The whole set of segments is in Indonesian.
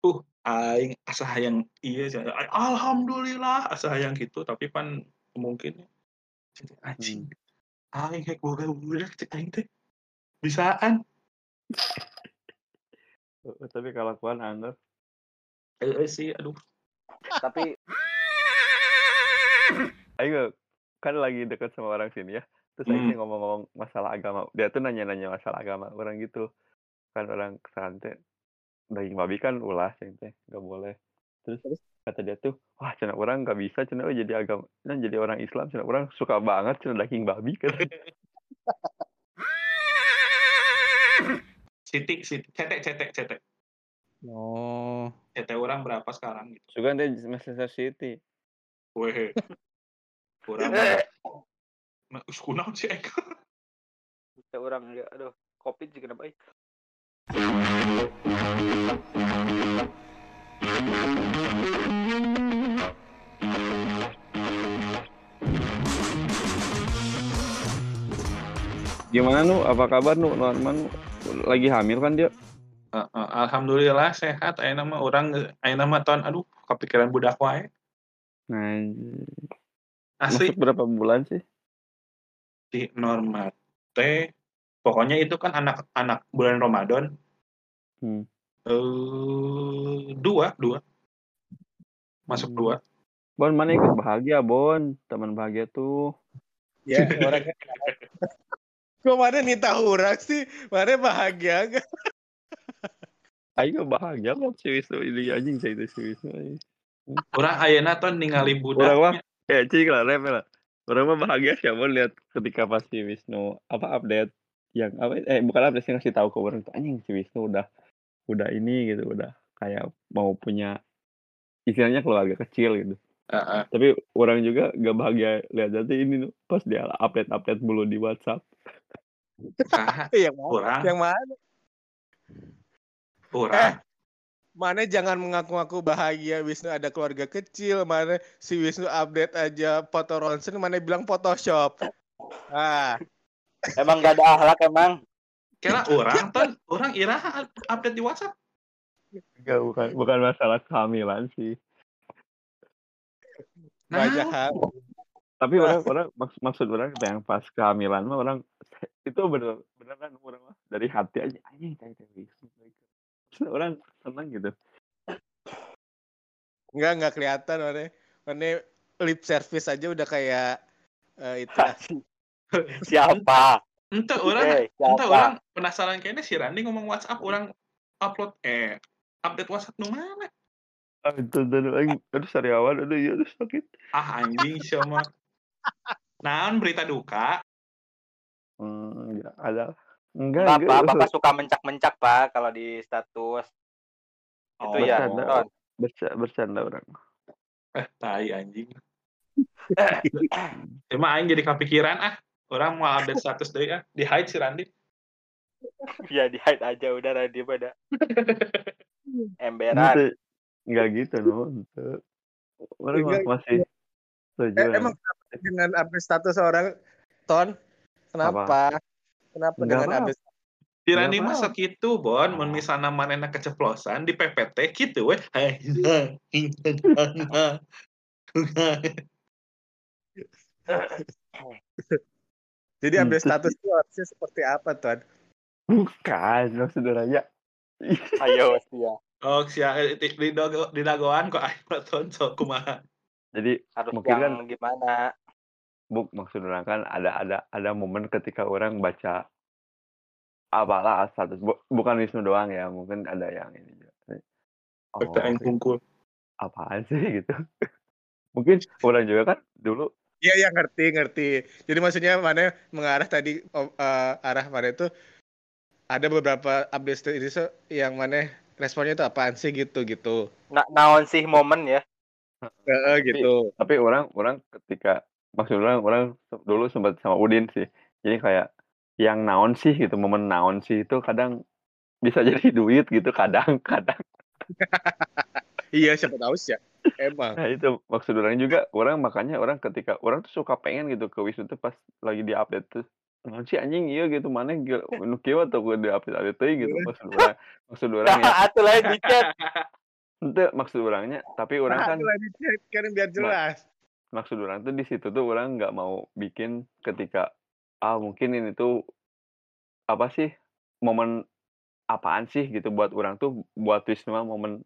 Uh, aing asa hayang cenah, alhamdulillah asa hayang kitu tapi pan mungkin anjing Hmm. aing rek boga budak cek aing teh, bisaan. Tapi kalakuan anggar. Heeh sih, aduh. Tapi Aing mah kan lagi deket sama orang sini ya, terus aing Hmm. teh ngomong-ngomong masalah agama, dia tuh nanya-nanya masalah agama orang gitu. Kan orang teh, daging babi kan ulah cenah teh, nggak boleh. Terus Terus? kata dia tuh, "Wah cenah urang nggak bisa euy jadi agama nah jadi orang Islam cenah urang suka banget cenah daging babi," katanya. Siti sit cetek cetek cetek. Oh. Cetek urang berapa sekarang gitu. Sugan teh Manchester City. Weh. Urang mah geus kunaon sih aing. Teh urang ya aduh, Covid juga baik. Gimana Nu? Apa kabar Nu? Norman lagi hamil kan dia? Heeh, alhamdulillah sehat ayeuna mah urang ayeuna mah ton aduh kepikiran budak wae. Anjir. Asli Masuk berapa bulan sih? si Norma teh pokoknya itu kan anak-anak bulan Ramadan. Hmm. Eh, dua, dua. Masuk dua. Bon, mana ikut bahagia, Bon. Teman bahagia tuh. Ya, orang Kok mana nih tahu orang sih? Mana bahagia gak? Ayo bahagia kok si Wisnu ini anjing saya itu si Wisnu. Urang ayeuna ton ningali Urang mah budak eh cik lah rem lah. Orang mah bahagia sih Bon lihat ketika pas si Wisnu apa update yang apa eh bukan update sih ngasih tahu ke orang tuh anjing si Wisnu udah udah ini gitu udah kayak mau punya istilahnya keluarga kecil gitu. Heeh. Tapi orang juga gak bahagia lihat nanti ini tuh pas dia update update mulu di WhatsApp. Yang mana? urang Yang mana? urang Mana jangan mengaku-ngaku bahagia Wisnu ada keluarga kecil, mana si Wisnu update aja foto ronsen, mana bilang Photoshop. Ah, Emang gak ada akhlak emang. Kira urang ton urang iraha update di WhatsApp. Enggak bukan bukan masalah kehamilan sih. Nah, banyak hal. Tapi orang orang maks maksud orang yang pas kehamilan mah orang itu bener beneran orang mah dari hati aja anjing. Terus Orang senang gitu. Enggak, enggak kelihatan mana. Mana lip service aja udah kayak eh, itu. Siapa? Ente urang Eh, ente siapa? urang penasaran kayaknya si Randi ngomong WhatsApp urang upload eh update WhatsApp nu mana? Ah itu dan aing aduh sariawan aduh iya aduh sakit. Ah anjing sama. Naon berita duka? Hmm, ya, ada. Enggak, Bapak, enggak. bapak suka mencak-mencak pak kalau di status. Oh, Itu ya. Bercanda, bercanda orang. Eh, tai anjing. Emang aing jadi kepikiran ah. Orang mau update status ah. Di hide si Randi. Ya di hide aja udah radio pada emberan. Enggak gitu, no. Itu. Orang Enggak. masih setuju. Eh, emang kenapa dengan update status orang Ton? Kenapa? Kenapa Enggak dengan update Si Randi Nggak mah apa-apa. sakitu, Bon. Mun misalna manehna keceplosan di PPT gitu we. Jadi update Itu status itu harusnya seperti apa, Ton? Bukan, maksudnya Ayo ya. Oh, sia di, di, dago- di dagoan kok aing nonton so kumaha. Jadi Harus Mungkin kan- gimana? buk maksud orang kan ada ada ada momen ketika orang baca apalah status Bu- bukan Wisnu doang ya mungkin ada yang ini juga oh Kata aing hungkul. apaan sih gitu mungkin orang juga kan dulu Iya, iya ngerti, ngerti. Jadi maksudnya mana mengarah tadi eh, arah mana itu ada beberapa update itu so- yang mana responnya itu apaan sih gitu gitu. Na naon sih momen ya? Heeh, gitu. tapi orang orang ketika maksud orang orang dulu sempat sama Udin sih jadi kayak yang naon sih gitu momen naon sih itu kadang bisa jadi duit gitu kadang kadang Iya, siapa tahu sih ya. Emang. Nah itu maksud orang juga orang makanya orang ketika orang tuh suka pengen gitu ke Wisnu tuh pas lagi di update tuh "Naon sih anjing iya gitu mana ge- nu kieu atau gue di update update gitu maksud orang maksud orang ya Atuh lain di chat. Ente maksud orangnya, tapi orang kan Aduh, dicek kan biar jelas. maksud orang tuh di situ tuh orang nggak mau bikin ketika ah mungkin ini tuh apa sih momen apaan sih gitu buat orang tuh buat Wisnu mah momen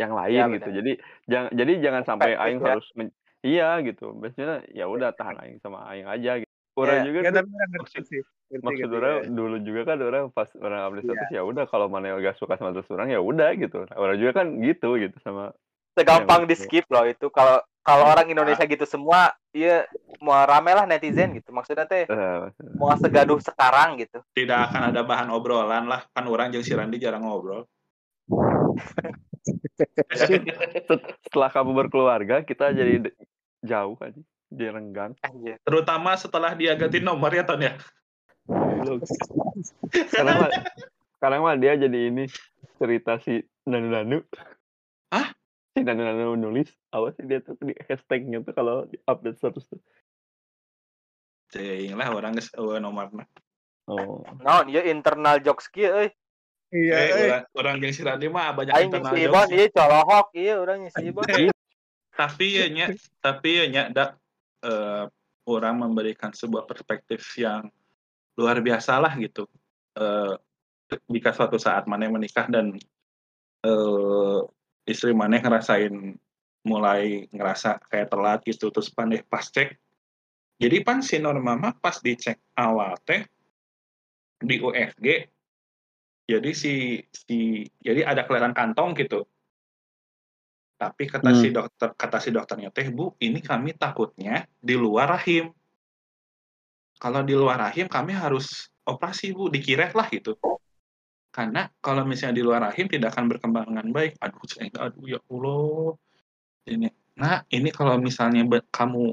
yang lain Iya, gitu. benar. Jadi jangan jadi jangan sampai aing ya. harus men- iya gitu. Biasanya ya udah tahan aing sama aing aja gitu. Orang Iya. juga Ya, tuh tapi orang ngerti maksud sih. Ngerti, maksud orang ya. dulu juga kan orang pas orang update Iya. status ya udah kalau mana gak suka sama terus orang ya udah gitu. Orang juga kan gitu gitu sama Segampang di skip loh itu. Kalau kalau Iya. orang Indonesia gitu semua, iya mau rame lah netizen gitu. Maksudnya teh eh, mau segaduh sekarang gitu. Tidak akan ada bahan obrolan lah. Kan orang jeung si Randi jarang ngobrol. set- setelah kamu berkeluarga kita jadi jauh aja jadi renggang. Terutama setelah dia ganti nomor ya, Ton ya. Sekarang mah sekarang mah dia jadi ini cerita si Nanu Nanu Hah? si Nanu Nanu nulis apa sih dia tuh di hashtagnya tuh kalau di update status tuh Cing lah orang geus eueuh nomorna. oh Nah, iya internal jokes kieu euy. Iya, Eh, eh. orang, orang jeung si Randi mah banyak Aing internal jokes. Ibon, iya colohok, iya orang ngisi Ibon. tapi ya nya tapi ya nya da, eh, orang memberikan sebuah perspektif yang luar biasa lah gitu eh, jika suatu saat mana menikah dan eh, istri mana ngerasain mulai ngerasa kayak telat gitu terus pandai pas cek jadi pan si Norma mah pas dicek awal teh di UFG jadi si si jadi ada kelihatan kantong gitu. Tapi kata si dokter kata si dokternya teh bu ini kami takutnya di luar rahim. Kalau di luar rahim kami harus operasi bu dikiret lah gitu. Karena kalau misalnya di luar rahim tidak akan berkembang dengan baik. Aduh saya aduh ya allah. Ini nah ini kalau misalnya kamu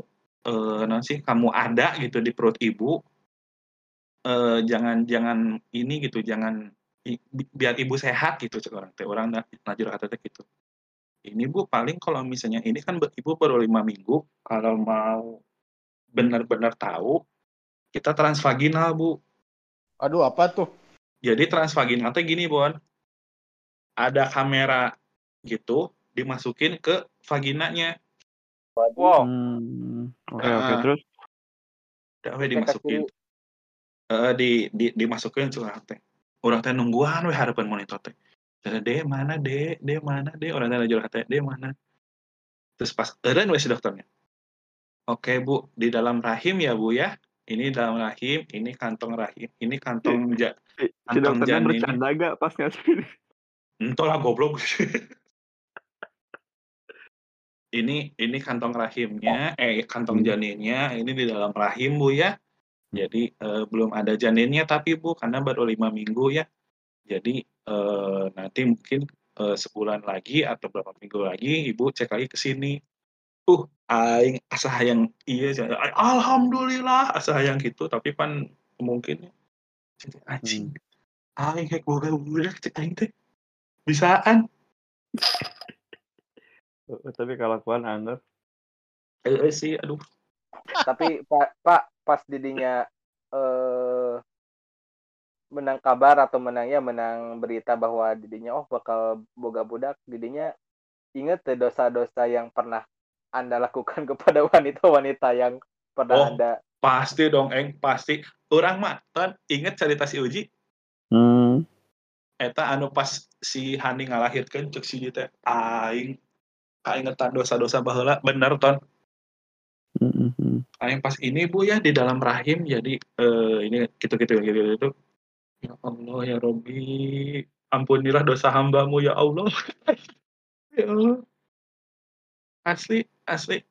eh, non sih kamu ada gitu di perut ibu eh, jangan jangan ini gitu jangan i- biar ibu sehat gitu cek orang teh orang na- najur kata teh gitu. Ini bu paling kalau misalnya ini kan ibu baru lima minggu kalau mau benar-benar tahu kita transvaginal bu. Aduh, apa tuh? jadi transvaginal teh gini bon. Ada kamera gitu dimasukin ke vaginanya. Wow, Hmm, oke oke Ah. terus udah dimasukin. Eh, di, di dimasukin curhat teh orang teh nungguan we harapan monitor teh. Teh, de mana de de mana de orang teh jual teh de mana? Terus pas eren we si dokternya. Oke bu di dalam rahim ya bu ya. Ini dalam rahim ini kantong rahim ini kantong ja si, si Kantong dokternya janin. bercanda gak pas ngasih entah lah goblok. Ini ini kantong rahimnya eh kantong Hmm. janinnya ini di dalam rahim bu ya jadi eh, belum ada janinnya tapi bu karena baru lima minggu ya. Jadi eh, nanti mungkin eh, sebulan lagi atau berapa minggu lagi ibu cek lagi ke sini. Uh aing asa hayang iya cenah. alhamdulillah asa hayang gitu tapi pan mungkin Cek, anjing. Aing hek boga budak cek aing teh. Bisaan. Tapi kelakuan Angger eh, eh, sih aduh. Tapi Pak Pak pas didinya eh menang kabar atau menang ya menang berita bahwa didinya oh bakal boga budak didinya inget teh dosa-dosa yang pernah anda lakukan kepada wanita-wanita yang pernah Oh. anda pasti dong eng pasti orang mah tan inget cerita si Uji hmm. eta anu pas si Hani ngalahirkeun cek si teh aing kaingetan dosa-dosa baheula bener ton Hmm, hmm, hmm. aing pas ini bu ya di dalam rahim. Jadi eh, ini gitu gitu gitu gitu ya Allah ya Robi ampunilah dosa hambamu ya Allah. Ya Allah. Asli asli.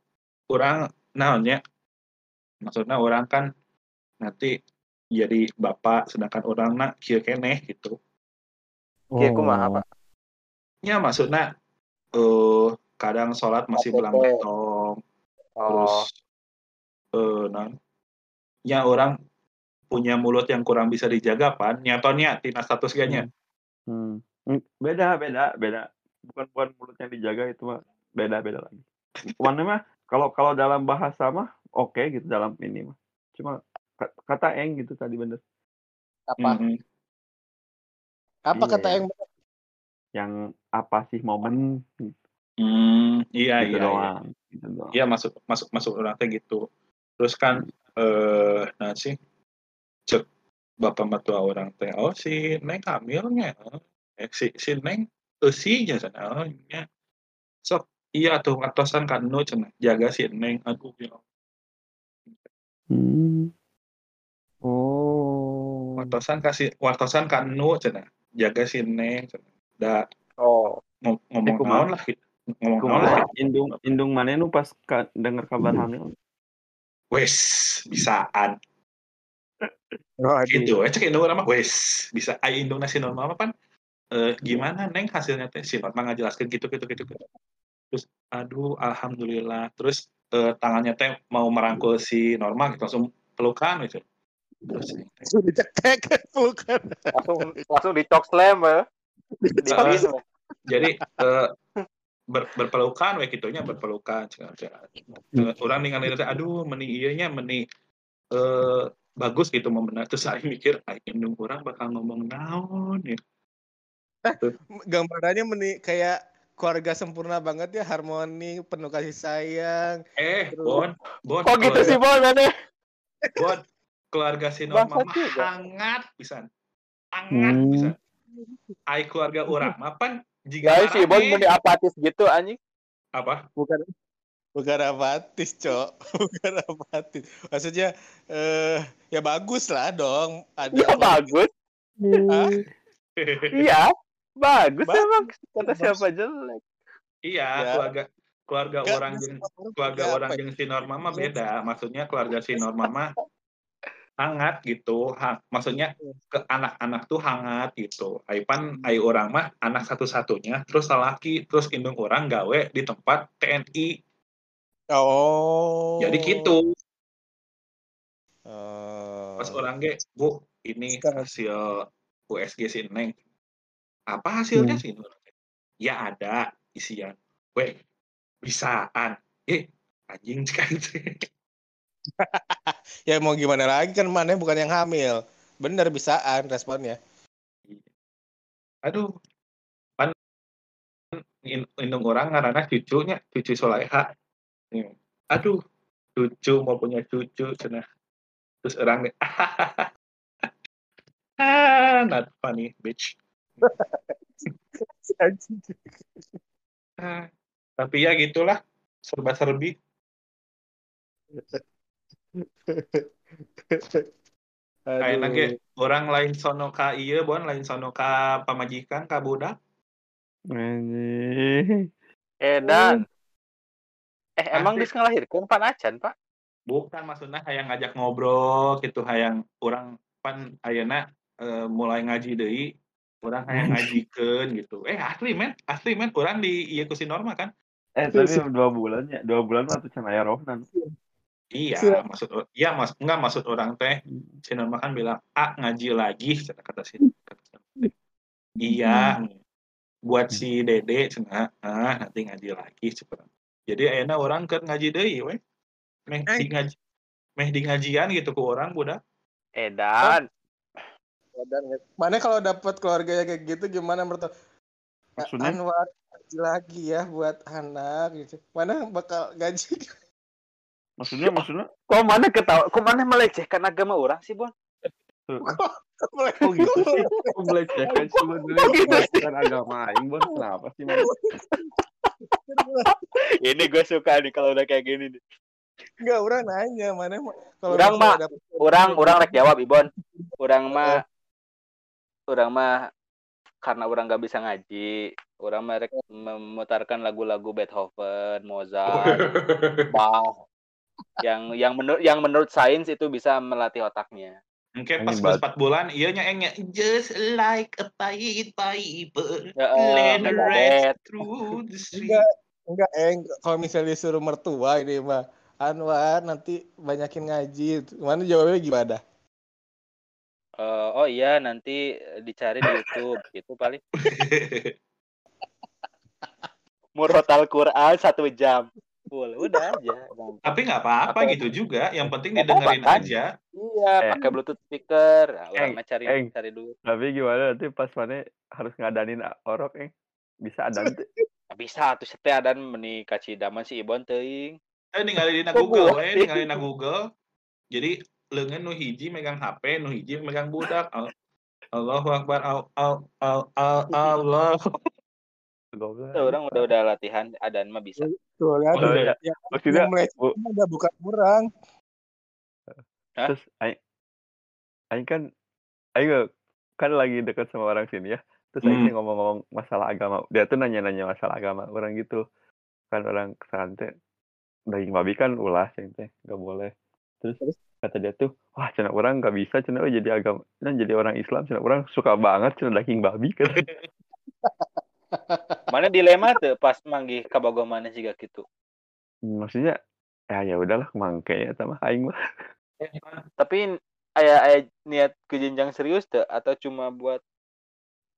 Kurang naonnya maksudnya orang kan nanti jadi bapak sedangkan orang nak kieu keneh gitu. Kieu kumaha, Pak? ya maksudnya eh kadang sholat masih belang betong. Terus oh eh non ya orang punya mulut yang kurang bisa dijaga pan nyatonya tina status ganya Hmm. Hmm, beda beda beda bukan bukan mulut yang dijaga itu mah beda beda lagi mana mah kalau kalau dalam bahasa mah oke gitu dalam ini mah cuma ka- kata eng gitu tadi bener Apa? Mhm. Apa Iya, kata iya. yang yang apa sih momen Hmm, iya gitu iya iya. doang gitu doang Iya masuk masuk masuk orang teh gitu. Terus kan eh nah sih cek bapak mertua orang teh oh si neng hamilnya eh, si si neng eusinya sana oh nya sok iya tuh ngatosan kan nu cenah jaga si neng aduh ya. Hmm. Oh. wartosan kasih wartosan kan nu cenah jaga si neng cenah da Oh, ngom- ngomong naon lah ngomong naon lah indung indung mana nu pas ka, dengar kabar hamil? Wes bisaan. Oh, gitu. Eh cek indung orang mah wes bisa ai indung nasi normal mah pan? Eh, gimana neng hasilnya teh? Si normal ngajelaskeun gitu gitu gitu gitu. Terus aduh alhamdulillah. Terus eh, tangannya teh mau merangkul si normal gitu langsung pelukan gitu. Terus Langsung dicekek bukan. langsung langsung dicok slam ya. Weh. jadi eh, ber, berpelukan we gitunya berpelukan cenah. Eh, orang ningali teh aduh meni ieu nya meni eh bagus gitu momennya terus saya mikir ai indung orang bakal ngomong naon ya Gambarannya meni kayak keluarga sempurna banget ya, harmoni, penuh kasih sayang. eh Terus- bon bon Kok gitu sih, Bon? Aneh. Bon, keluarga si Norma mah hangat pisan. Hangat Hmm. pisan. Ai keluarga urang mah pan jika Guys, si Bon marane- meni apatis gitu anjing. apa? Bukan bukan apatis, Cok. Bukan apatis. Maksudnya eh ya bagus lah dong. Ada Ya bagus. Hah? Iya. Bagus emang. Kata Bagus. siapa jelek. iya, Ya. keluarga keluarga Nggak, orang orang keluarga orang ya? jeung si Norma mah beda. Maksudnya keluarga si Norma mah hangat gitu. Ha, maksudnya ke anak-anak tuh hangat gitu. Ai pan ai orang mah anak satu-satunya terus laki terus indung orang gawe di tempat TNI. Oh. Jadi gitu. Oh. pas orang ge bu ini hasil USG si Neng apa hasilnya Hmm. sih ya ada isian weh bisaan eh anjing sekali Ya mau gimana lagi kan mana bukan yang hamil. Bener bisaan responnya. aduh pan in- indung orang karena cucunya cucu Soleha Hmm. aduh cucu mau punya cucu cenah terus orang ah not funny bitch Ah, tapi ya gitulah serba serbi kayak nage orang lain sono ka iya bon lain sono ka pamajikan ka budak. Anjing. Edan. Eh, emang Asli. dis ngelahirkan Pak Acan, Pak? bukan maksudnya hayang ngajak ngobrol gitu hayang orang pan ayeuna eh, mulai ngaji deui orang hayang ngajikeun gitu. Eh asli men. Asli men. Orang di iya ku si Norma kan? Eh tapi dua bulan ya, dua bulan lah tuh can aya rohnan. Iya Siap. maksud iya mas enggak maksud orang teh si Norma kan bilang ah ngaji lagi kata kata si iya buat si Dede cenah ah nanti ngaji lagi cepet jadi ayeuna orang ke ngaji deui we meh Eh. di ngaji meh di ngajian gitu ku orang budak Edan. Mana kalau dapat keluarganya kayak gitu gimana menurut Maksudnya? Anwar gaji lagi ya buat anak gitu. Mana bakal gaji? Maksudnya maksudnya Kok mana ketawa? Kok mana melecehkan agama orang sih, Bon? Oh gitu sih. Kok melecehkan sih Bon? Melecehkan agama aing Bon. Kenapa sih Bon? Ini gue suka nih kalau udah kayak gini nih. Enggak, orang nanya mana ma- kalau Orang mah- Orang orang rek jawab, Ibon. Orang mah orang mah karena orang nggak bisa ngaji, orang mah rek memutarkan lagu-lagu Beethoven, Mozart, Bach yang yang menurut yang menurut sains itu bisa melatih otaknya. Mungkin Anjing pas banget. 4 bulan iya nya just like a piper the Megadeth. rest through the street. Enggak, enggak eng kalau misalnya disuruh mertua ini mah Anwar nanti banyakin ngaji. Mana jawabnya gimana? Eh, oh iya nanti dicari di YouTube gitu paling. Murotal Quran satu jam. Full, udah aja. Tapi nggak apa-apa Apa? gitu juga. Yang penting didengerin kan? aja. Iya, Eh. pakai Bluetooth speaker. Orang Eng, mah cari eng. cari dulu. Tapi gimana nanti pas mana harus ngadanin orok eh? bisa ada? Nah, bisa tuh teh adan meni ka Cidaman si Ibon teuing. Eh ningali dina Kok Google ningali dina Google. Jadi leungeun nu hiji megang HP, nu hiji megang budak. Al- Allahu Akbar. Al al al, al Allah. Goblok. Orang udah udah latihan adan mah bisa. Tuh lihat Oh, iya. yang, Maksudnya, bu- udah bukan kurang. Hah? terus aing aing kan aing kan lagi dekat sama orang sini ya terus aing Hmm. ngomong-ngomong masalah agama dia tuh nanya-nanya masalah agama orang gitu kan orang kesante daging babi kan ulah cing teh nggak boleh terus Terus? kata dia tuh wah cina orang nggak bisa cina oh, jadi agama cina jadi orang Islam cina orang suka banget cina daging babi kan Mana dilema tuh pas manggih ka bogo mana juga gitu. maksudnya ya ya udahlah mangke ya sama aing mah Tapi aya aya niat ke jenjang serius tuh atau cuma buat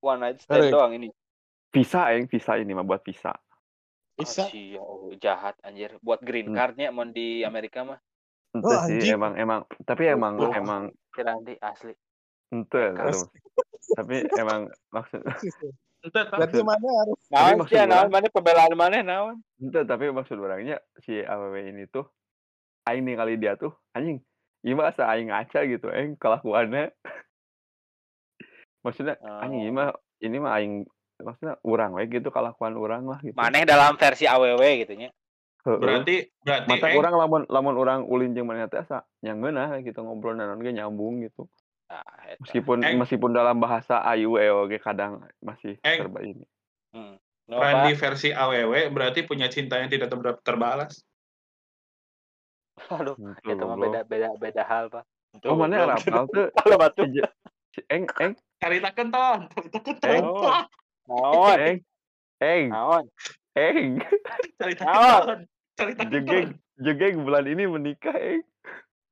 one night stand Hei. doang ini? visa aing visa ini mah buat visa Bisa. Oh, oh, jahat anjir. Buat green Hmm. cardnya mau di Amerika mah. ente Oh, sih anjing. emang emang tapi emang Oh. emang Si Randi asli. ente tapi emang maksud Ente tah. Berarti mana harus Naon maksud sih, naon orang- mana pembelaan mana naon? Ente, tapi maksud orangnya si AWW ini tuh aing nih kali dia tuh anjing gimana asa aing ngaca gitu aing kelakuannya maksudnya anjing Oh. gimana ini mah aing maksudnya urang we gitu kelakuan urang lah gitu Maneh dalam versi AWW gitu nya. Heeh. Berarti berarti mata eh, orang lamun lamun orang ulin jeung maneh teh asa gitu ngobrol naon ge nyambung gitu Nah, meskipun Eh. meskipun dalam bahasa ayu EOG kadang masih Eh. serba ini Hmm. No, Randy versi AWW berarti punya cinta yang tidak ter- terbalas. Aduh, gitu itu mah beda beda beda hal, Pak. oh mana rapal tuh Kalau batu. eng eng Caritakeun ton, caritakeun ton. Eng. Oh. Naon? eng eng Naon? eng Caritakeun Naon? ton. Caritakeun jegeng jegeng bulan ini menikah eng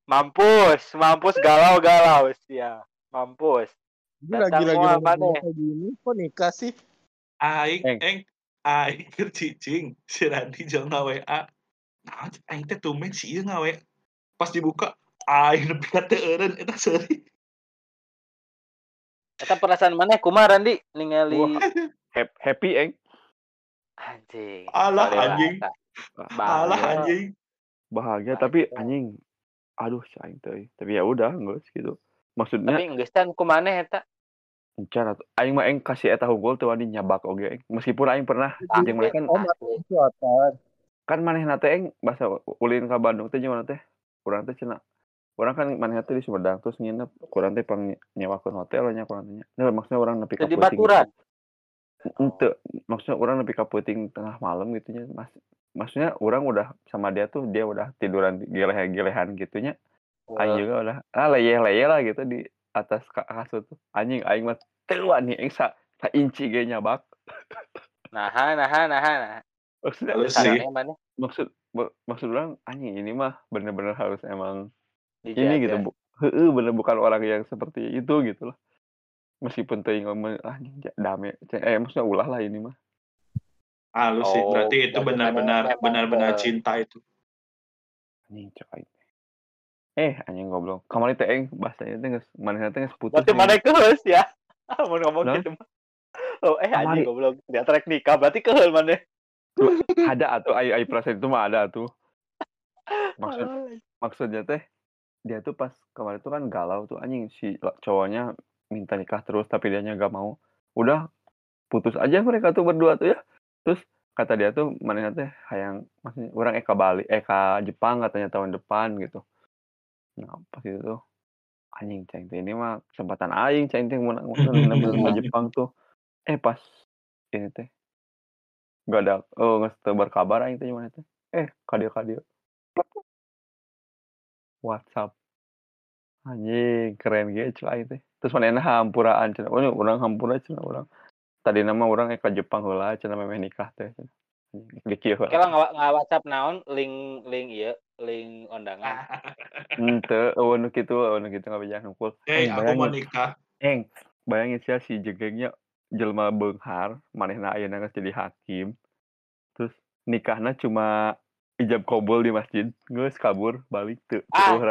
Mampus, mampus galau-galau ya. Mampus. ini lagi-lagi kayak gini kok nikah sih? Aing Eng. aing keur cicing si Randy jeung WA. Nah, aing teh tumben si ieu ngawe. Pas dibuka aing nepi ka teu eureun eta seuri. Eta perasaan mana kumaha Randi ningali happy eng anjing. Alah, anjing. Alah anjing. bahagia tapi itu. anjing aduh si aing teh tapi ya udah enggak gitu maksudnya Tapi geus can kumaneh eta. encan atuh aing mah eng kasih eta hugul teu wani nyabak oge eng meskipun aing pernah Ah, jeung mana kan Oh. Selatan. kan manehna teh eng bahasa ulin ka Bandung teh jeung mana teh urang teh cenah urang kan manehna teh di Sumedang terus nginep urang teh pang nyewakeun hotel nya kurang teh nah, maksudnya urang nepi ka Jadi peuting baturan. Ente, maksudnya orang lebih ke puting tengah malam gitu nya mas maksudnya orang udah sama dia tuh dia udah tiduran di gelehan-gelehan gitunya. Aing juga udah ah leyeh-leyeh lah gitu di atas ka- kasur tuh. Anjing aing mah teuan nih aing sa, sa inci ge nyabak. Nah, nah, nah, nah. maksudnya sih. Maksud ma- maksud orang anjing ini mah bener-bener harus emang dijaga. ini gitu. Bu heeh bener bukan orang yang seperti itu gitu loh meskipun teuing ngomong ah anjing dame eh maksudnya ulah lah ini mah Halus sih. Oh, Berarti itu berarti benar-benar memang, benar-benar eh, cinta itu. anjing aing eh anjing goblok kamari teh eng bahasanya teh geus manehna teh geus putus Berarti mana keus ya? Mau ngomong Nah. gitu mah. Oh, eh Kamari. anjing goblok. Dia trek nikah berarti keul mana? ada atuh ai ai perasaan itu mah ada tuh maksud maksudnya teh dia tuh pas kemarin tuh kan galau tuh anjing si la- cowoknya minta nikah terus tapi dianya gak mau udah putus aja mereka tuh berdua tuh ya terus kata dia tuh mana teh hayang maksudnya orang eka Bali eka Jepang katanya tahun depan gitu. Nah pas itu tuh anjing ceng teh ini mah kesempatan aing ceng teh mau mau ke Jepang tuh. Eh pas ini teh gak ada oh nggak tebar kabar aing teh mana teh? Eh kadia kadia WhatsApp. Anjing keren gitu aing teh. Terus mana hampuraan cenah oh orang hampura cenah orang tadi nama orang eka Jepang heula cenah memeh nikah teh di kieu heula. Kalau nggak nggak WhatsApp naon link link iya link undangan. Eueuh nu kitu, eueuh nu kitu ngabejaan hungkul. Eh, Eng, aku mau nikah. eng, bayangin sia si jegengnya jelema beunghar, manehna ayeuna geus jadi hakim. Terus nikahna cuma ijab kabul di masjid, geus kabur balik teu. Ah. Eta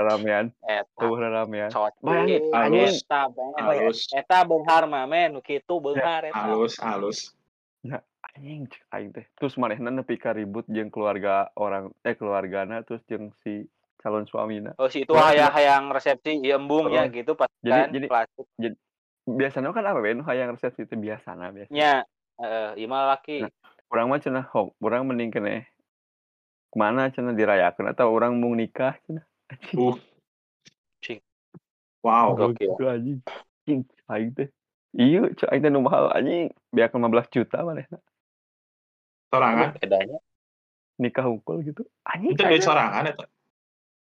eueuh raramean. cocok. Bayangin, anjing. Eta men. Halus, Eta beunghar mah men nu kitu beunghar eta. halus, halus. anjing cek aing teh. Terus manehna nepi ka ribut jeung keluarga orang eh keluargana terus jeung si calon suamina. Oh si itu hayang hayang resepsi iya embung ya Heeh. gitu pas Jadi- kan jadi- plastik Biasana kan apa ben hayang resepsi teh biasana biasa. nya eh iya mah laki Nah. Urang mah cenah hok, urang mending keneh ke mana cenah dirayakeun atau orang mau nikah cenah. Uh. Cing. Wow. Gokil. Gitu anjing. Cing, aing teh. Iya, cek aing teh nu mahal anjing, biar 15 juta manehna. Sorangan. bedanya Nikah hungkul gitu. Anjing. Itu dari sorangan itu.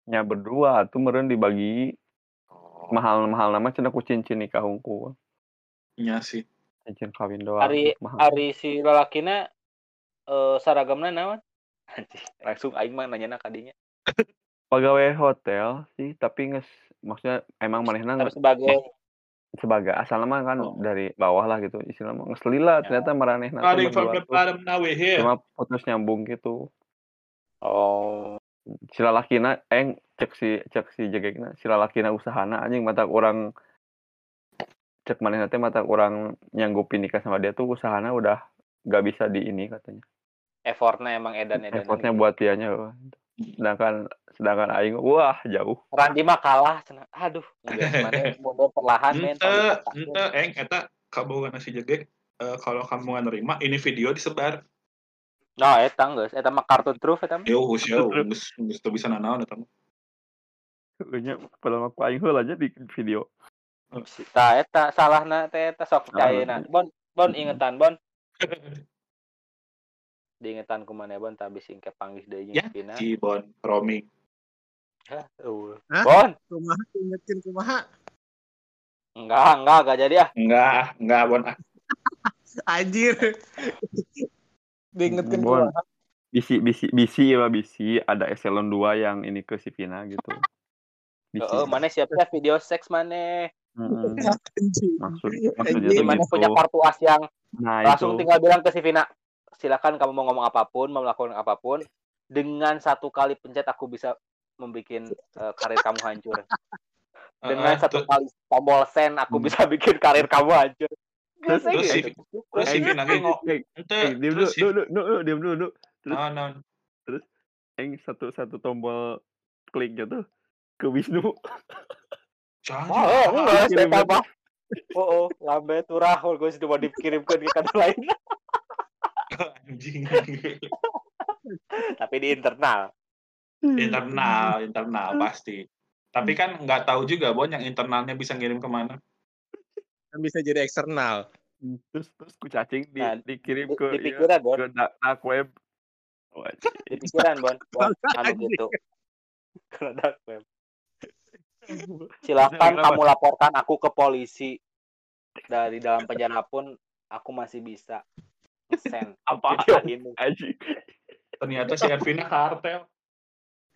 nya berdua tuh meureun dibagi Oh, mahal-mahal nama cenah ku cincin nikah hungkul. iya sih. Cincin kawin doang. Ari mahal. Ari si lalakina eh saragamna naon Anjing, langsung aing mah nanya kadinya Pegawai hotel sih, tapi nges maksudnya emang manehna harus nge- sebagai sebagai asal mah kan Oh. dari bawah lah gitu istilah mah nges lila Ya. ternyata we here. cuma putus nyambung gitu. oh Si lalakina eng cek si cek si jegekna si lalakina usahana anjing mata orang cek manehna teh mata orang nyanggupin nikah sama dia tuh usahana udah gak bisa di ini katanya. Effortnya emang edan edan Effortnya buat dianya sedangkan sedangkan aing wah jauh. Randi mah kalah cenah aduh mana mundur perlahan men Ente, ente, eng, eta kamu nasi jegek. eh, kalau kamu nggak nerima, ini video disebar. nah eta geus eta mah kartun truth eta mah Yo, usya, nggak nggak bisa nanaon eta. mah. Nya padahal aku aing heula aja di video. tah eta salahna teh eta sok Salah. cayeuna bon bon ingetan bon diingetan ku mana bon tapi singke panggis deui Ya, Vina Si Bon, roaming. Hah. Hah? bon Kumaha ingetin kumaha? enggak enggak enggak jadi ah Enggak, enggak Bon. ah. Anjir. Diingetkan Bon. kumaha? Bisi bisi bisi ya bisi ada eselon 2 yang ini ke si Vina gitu. Bisi. Heeh, mana siap-siap video seks mana. Anjir. Maksud maksudnya tuh mana gitu. punya kartu as yang Nah, langsung itu. tinggal bilang ke si Vina silakan kamu mau ngomong apa pun mau melakukan apa pun dengan satu kali pencet aku bisa membuat eh, karir kamu hancur dengan Heeh, satu terus- kali tombol send aku Hmm. bisa bikin karir kamu hancur Terus- terus gitu. Terus si Vina ge ngomong, Eh, ente, eh, diam dulu, terus si dulu, dulu, diam dulu, dulu. terus- naon, naon. Eng satu satu tombol kliknya tuh ke Wisnu. Jangan, Oh, oh, enggak, Kirim saya apa? tambah. Oh, oh, lambe turah, gue sudah mau dikirimkan ke kantor lain, anjing. tapi di internal. internal, internal pasti. Tapi kan nggak tahu juga Bon yang internalnya bisa ngirim ke mana. Kan bisa jadi eksternal. Terus terus ku cacing di, Nah, dikirim Di, ke di iya, pikiran, Bon. ke dark, dark web. Di pikiran, Bon. Bon, anu gitu. Ke dark web. Silahkan kamu laporkan aku ke polisi. Dari dalam penjara pun aku masih bisa send Apa ini. anjing? Ternyata si Ervina kartel.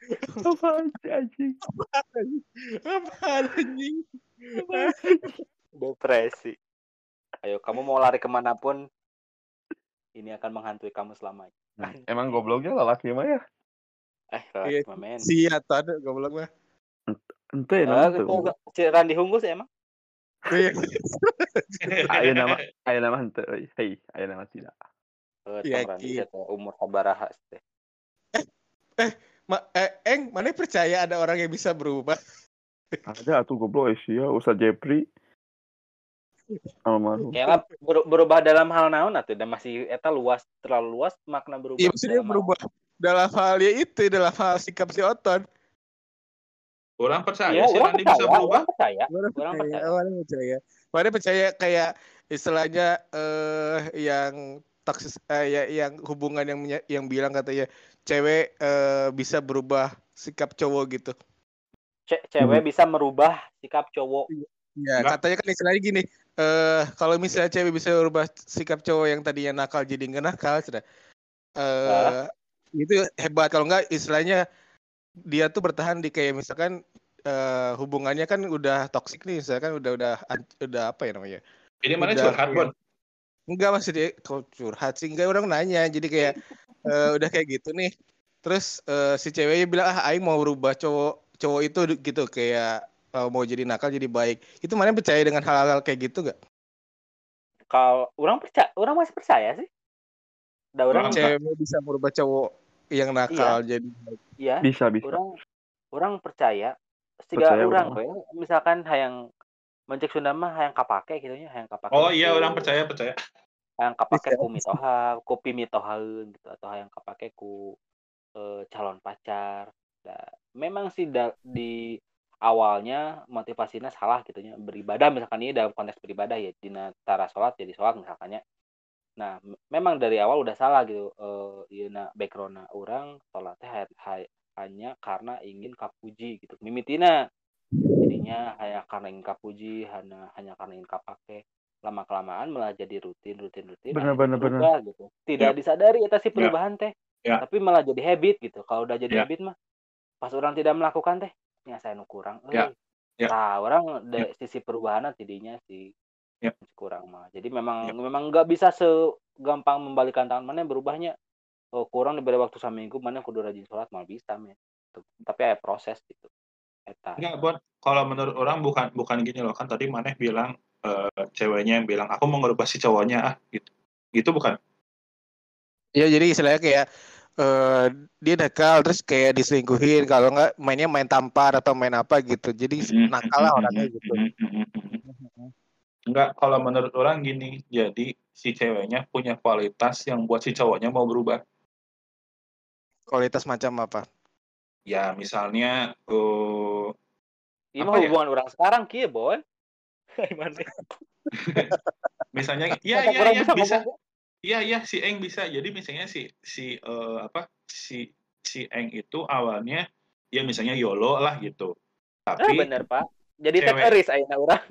Apa anjing? Apa anjing? Depresi. Ayo, kamu mau lari ke mana pun, ini akan menghantui kamu selamanya. Emang gobloknya lelaki mah ya? Eh, Iya, relax, men. Si Atan goblok mah. Ente enggak- si Randi Hunggus emang? Iya. Ayo nama, ayo nama ente. euy. Hei, ayo nama tidak. Eh, Iya, teh umur sabaraha teh. Ma, eh, Eng, mana percaya ada orang yang bisa berubah? Ada tuh goblok eh, sih ya, Ustaz Jepri. Almarhum. Kayaknya ber- berubah dalam hal naon atuh dan masih eta luas terlalu luas makna berubah. Iya maksudnya berubah dalam hal ya itu dalam hal sikap si Oton. Orang percaya Iya, si orang Randi bisa percaya, berubah. orang percaya. Orang Orang percaya, percaya. orang percaya. Mana percaya kayak istilahnya eh yang taksis eh, ya, yang hubungan yang yang bilang katanya cewek eh, bisa berubah sikap cowok gitu. Ce- cewek bisa merubah sikap cowok. Ya, Enggak. katanya kan istilahnya gini, eh kalau misalnya cewek bisa berubah sikap cowok yang tadinya nakal jadi nggak nakal, sudah. Eh itu hebat kalau enggak istilahnya dia tuh bertahan di kayak misalkan eh hubungannya kan udah toksik nih, misalkan udah udah udah apa ya namanya? Ini mana Udah, curhat. Bon. Enggak maksudnya kau curhat sih enggak orang nanya, jadi kayak eh, udah kayak gitu nih. Terus eh, si ceweknya bilang ah aing mau berubah cowok cowok itu gitu kayak eh, mau jadi nakal jadi baik. Itu mana percaya dengan hal-hal kayak gitu gak? Kalau orang percaya, orang masih percaya sih. Da orang Orang- Cewek bisa merubah cowok yang nakal jadi ya Bisa bisa. orang orang percaya setiap Percaya orang orang. we, misalkan hayang mencek Sunda mah hayang kapake gitu nya hayang kapake Oh iya, orang percaya percaya. hayang kapake Bisa. ku mitoha kopi mitohaeun gitu atau hayang kapake ku eh, calon pacar Nah, memang sih da- di awalnya motivasinya salah gitu nya beribadah misalkan ini dalam konteks beribadah ya di tara sholat jadi sholat misalkannya nah memang dari awal udah salah gitu eh ieu background orang sholat teh ha- ha- hanya karena ingin kapuji gitu mimitina jadinya hanya karena ingin kapuji hanya hanya karena ingin kapake lama kelamaan malah jadi rutin rutin rutin Bener, bener. berubah gitu tidak disadari itu sih Ya. perubahan teh Ya. tapi malah jadi habit gitu kalau udah jadi Ya. habit mah pas orang tidak melakukan teh ya saya nu kurang Ya. euy. Ya. Nah, orang dari sisi perubahan tidinya sih Ya. kurang mah. Jadi memang Ya. memang nggak bisa segampang membalikan tangan mana berubahnya. Oh, kurang diberi waktu seminggu mana kudu rajin sholat malah bisa men. Tuh. Tapi ada proses gitu. Eta. Enggak, buat kalau menurut orang bukan bukan gini loh kan tadi Maneh bilang eh, ceweknya yang bilang aku mau ngerubah si cowoknya ah gitu. Gitu bukan? ya jadi istilahnya kayak eh dia nakal terus kayak diselingkuhin kalau nggak mainnya main tampar atau main apa gitu jadi nakal lah orangnya gitu Enggak, kalau menurut orang gini, jadi si ceweknya punya kualitas yang buat si cowoknya mau berubah. kualitas macam apa Ya, misalnya eh Ini mah ya? hubungan orang sekarang kieu, boy. Gimana? misalnya iya iya orang iya bisa bisa. Iya iya si Eng bisa. Jadi misalnya si si eh, apa si si Eng itu awalnya ya misalnya YOLO lah gitu. Ah, Tapi bener, Pak. Jadi Cewek. take a risk ayeuna urang.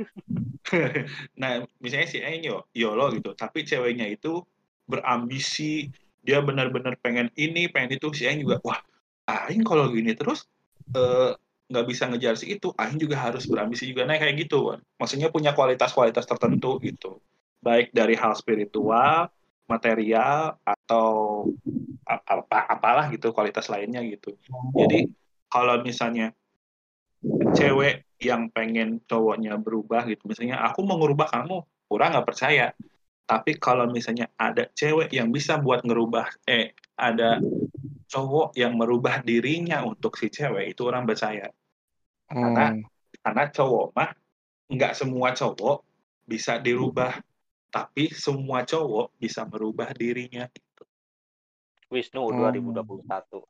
nah misalnya si Eng yo YOLO gitu. Tapi ceweknya itu berambisi, dia benar-benar pengen ini, pengen itu. Si Eng juga wah, Aing kalau gini terus eh, nggak bisa ngejar si itu, Aing juga harus berambisi juga. Nah kayak gitu, Wan. maksudnya punya kualitas-kualitas tertentu gitu. Baik dari hal spiritual, material atau apa apalah gitu kualitas lainnya gitu. Jadi kalau misalnya cewek yang pengen cowoknya berubah gitu, misalnya aku mau ngerubah kamu, kurang nggak percaya. Tapi kalau misalnya ada cewek yang bisa buat ngerubah, eh ada cowok yang merubah dirinya untuk si cewek itu orang percaya. Karena Hmm. karena cowok mah nggak semua cowok bisa dirubah, tapi semua cowok bisa merubah dirinya. gitu. Wisnu Hmm. 2021.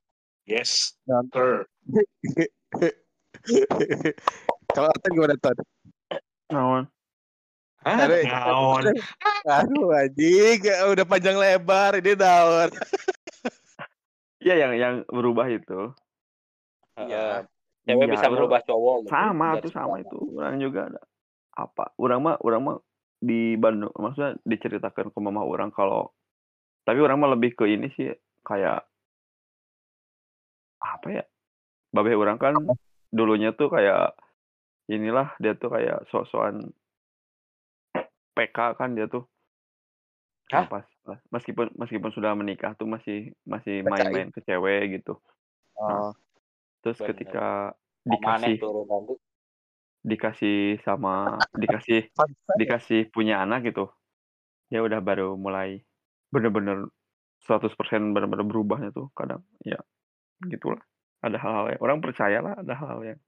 Yes, sir. kalau Atan gimana Ton? Naon? Ngaon. Aduh anjing udah panjang lebar ini daun. Iya yang yang berubah itu. Heeh. Iya. Cewek Iya, bisa merubah cowok. Sama tuh sama sekarang. itu. Orang juga ada apa? Orang mah orang mah di Bandung maksudnya diceritakan ke mama orang kalau tapi orang mah lebih ke ini sih kayak apa ya? Babe orang kan dulunya tuh kayak inilah dia tuh kayak sok-sokan PK kan dia tuh. Hah? Pas, pas meskipun meskipun sudah menikah tuh masih masih main-main ke cewek gitu. Oh. Terus Bener. ketika dikasih dikasih sama dikasih dikasih punya anak gitu ya udah baru mulai bener-bener 100% bener-bener berubahnya tuh kadang ya gitulah ada hal-hal yang orang percaya lah ada hal-hal yang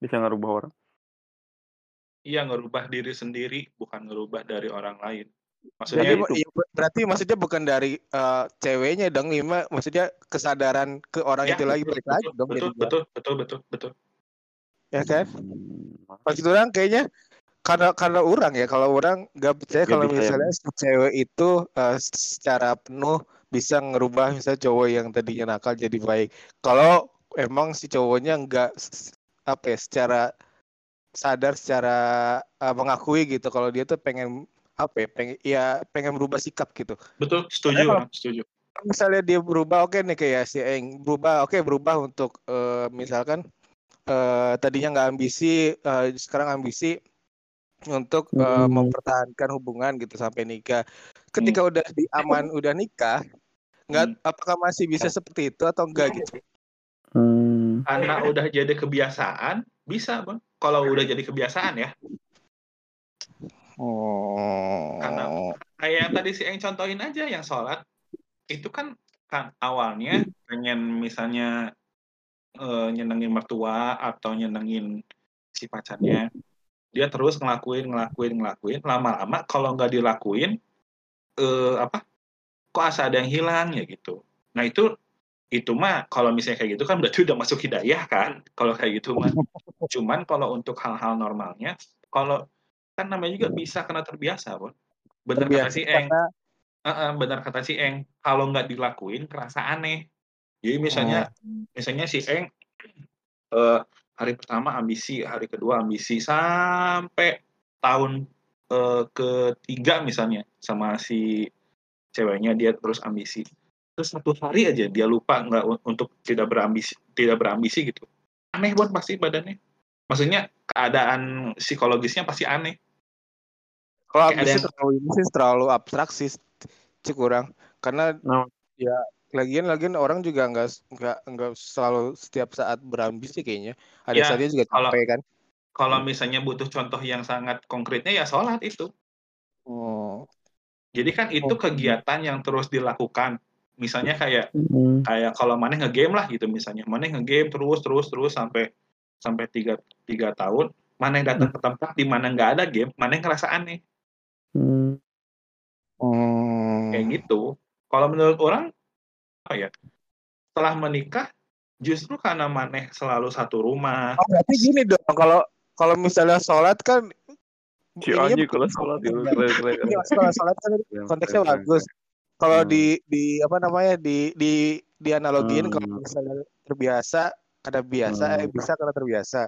bisa ngerubah orang Iya ngerubah diri sendiri, bukan ngerubah dari orang lain. Berarti, Maksudnya itu. iya, berarti maksudnya bukan dari eh, ceweknya dong, Lima. Maksudnya kesadaran ke orang ya, itu lagi betul, lagi betul, dong. betul, betul, betul, betul, betul. Ya kan? Hmm, Maksud orang kayaknya karena karena orang ya kalau orang nggak percaya kalau bisa ya. misalnya si cewek itu eh, secara penuh bisa ngerubah misalnya cowok yang tadinya nakal jadi baik. Kalau emang si cowoknya nggak apa ya secara sadar secara eh, mengakui gitu kalau dia tuh pengen apa ya pengen ya pengen berubah sikap gitu. Betul, setuju, kalau- setuju. misalnya dia berubah oke nih kayak si Eng berubah oke berubah untuk eh, misalkan eh, tadinya nggak ambisi eh, sekarang ambisi untuk eh, Hmm. mempertahankan hubungan gitu sampai nikah ketika udah di aman udah nikah nggak apakah masih bisa seperti itu atau enggak gitu Hmm, Karena udah jadi kebiasaan, bisa, Bang. Kalau udah jadi kebiasaan ya. oh Karena- Kayak yang tadi si Eng contohin aja yang sholat. itu kan kan awalnya pengen misalnya eh, nyenengin mertua atau nyenengin si pacarnya dia terus ngelakuin ngelakuin ngelakuin lama-lama kalau nggak dilakuin eh, apa kok asa ada yang hilang ya gitu nah itu itu mah kalau misalnya kayak gitu kan berarti udah masuk hidayah kan kalau kayak gitu mah. Cuman kalau untuk hal-hal normalnya kalau kan namanya juga bisa karena terbiasa Bon. bener kata si Eng. karena Heeh, benar kata si Eng. Kalau nggak dilakuin kerasa aneh. Jadi misalnya misalnya si Eng eh, hari pertama ambisi hari kedua ambisi sampai tahun eh, ketiga misalnya sama si ceweknya dia terus ambisi terus satu hari aja dia lupa nggak untuk tidak berambisi tidak berambisi gitu. Aneh buat pasti badannya. Maksudnya keadaan psikologisnya pasti aneh. Kalau ambisi yang- terlalu ini sih terlalu abstrak sih cik kurang. Karena No. ya lagian lagian orang juga nggak nggak nggak selalu setiap saat berambisi kayaknya. Ada Ya, saatnya juga kalau- capek kan. kalau misalnya butuh contoh yang sangat konkretnya ya sholat itu. Hmm. jadi kan itu kegiatan yang terus dilakukan misalnya kayak Hmm. kayak kalau maneh ngegame lah gitu misalnya. Maneh ngegame terus terus terus sampai sampai tiga tiga tahun. Maneh datang ke tempat di mana nggak ada game maneh ngerasa aneh. Hmm. Kayak gitu. Kalau menurut orang apa ya? Setelah menikah justru karena maneh selalu satu rumah. Oh, berarti gini dong. Kalau kalau misalnya sholat kan Anji kalau sholat itu Iya, kalau sholat kan keren, konteksnya bagus. Kalau Hmm. di di apa namanya di di di analogiin Hmm. kalau misalnya terbiasa ada biasa eh Hmm. bisa karena terbiasa.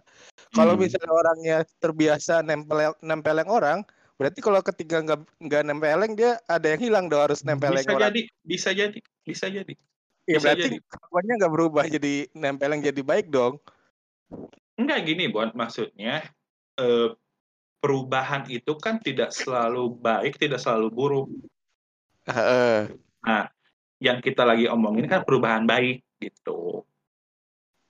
Kalau Hmm. misalnya orangnya terbiasa nempel nempeleng orang, berarti kalau ketika nggak nggak nempeleng dia ada yang hilang dong harus nempeleng bisa orang. jadi bisa jadi bisa jadi Ya bisa berarti kelakuannya nggak berubah jadi nempeleng jadi baik dong. enggak gini Bon maksudnya eh, perubahan itu kan tidak selalu baik tidak selalu buruk Heeh. yang kita lagi omongin kan perubahan baik gitu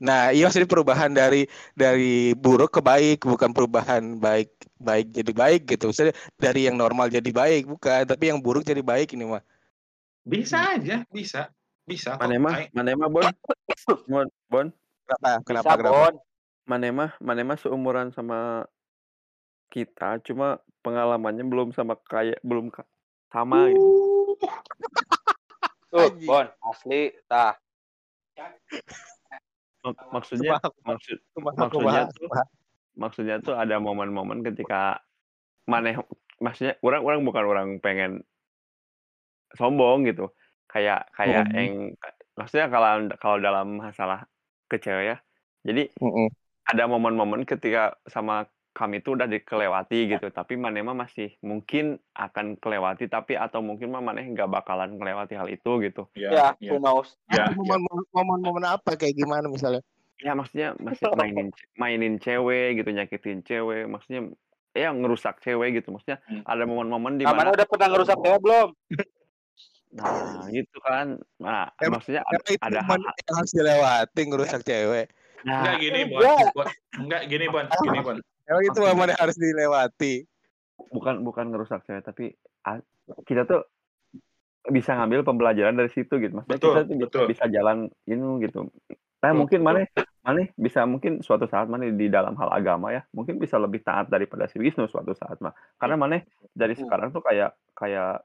Nah, iya maksudnya perubahan dari dari buruk ke baik, bukan perubahan baik baik jadi baik gitu. Maksudnya dari yang normal jadi baik, bukan, tapi yang buruk jadi baik ini mah. bisa aja bisa bisa mana emang Bon? Bon, Bon, Kenapa? Kenapa? Bisa, kenapa? Bon. mana emang seumuran sama kita, cuma pengalamannya belum sama kayak belum ka- sama gitu. Tuh, Anjing. Bon, asli. Tah. Mak- Maksudnya, maksud maksudnya tuh maksudnya tuh ada momen-momen ketika maneh maksudnya orang orang bukan orang pengen sombong gitu kayak kayak Hmm. yang maksudnya kalau kalau dalam masalah ke cewek ya jadi Mm-mm. ada momen-momen ketika sama kami itu udah dikelewati gitu tapi maneh mah masih mungkin akan kelewati tapi atau mungkin mah maneh nggak bakalan kelewati hal itu gitu Ya, ya ya knows. ya, ya. Momen- Momen-momen apa kayak gimana misalnya? ya maksudnya masih mainin mainin cewek gitu nyakitin cewek maksudnya ya ngerusak cewek gitu maksudnya Hmm. ada momen-momen di mana udah pernah ngerusak cewek belum? nah gitu kan nah Emang- maksudnya ada, ada hal- yang harus dilewati ngerusak cewek. nah enggak gini Bon Enggak. Bon. enggak gini Bon gini Bon Emang itu momen yang harus dilewati. bukan bukan ngerusak cewek tapi kita tuh bisa ngambil pembelajaran dari situ gitu. Maksudnya Betul, kita tuh bisa, betul. bisa jalan ini gitu. Nah Betul, mungkin mana mana bisa mungkin suatu saat mana di dalam hal agama ya mungkin bisa lebih taat daripada si Wisnu suatu saat mah karena mana dari Hmm. sekarang tuh kayak kayak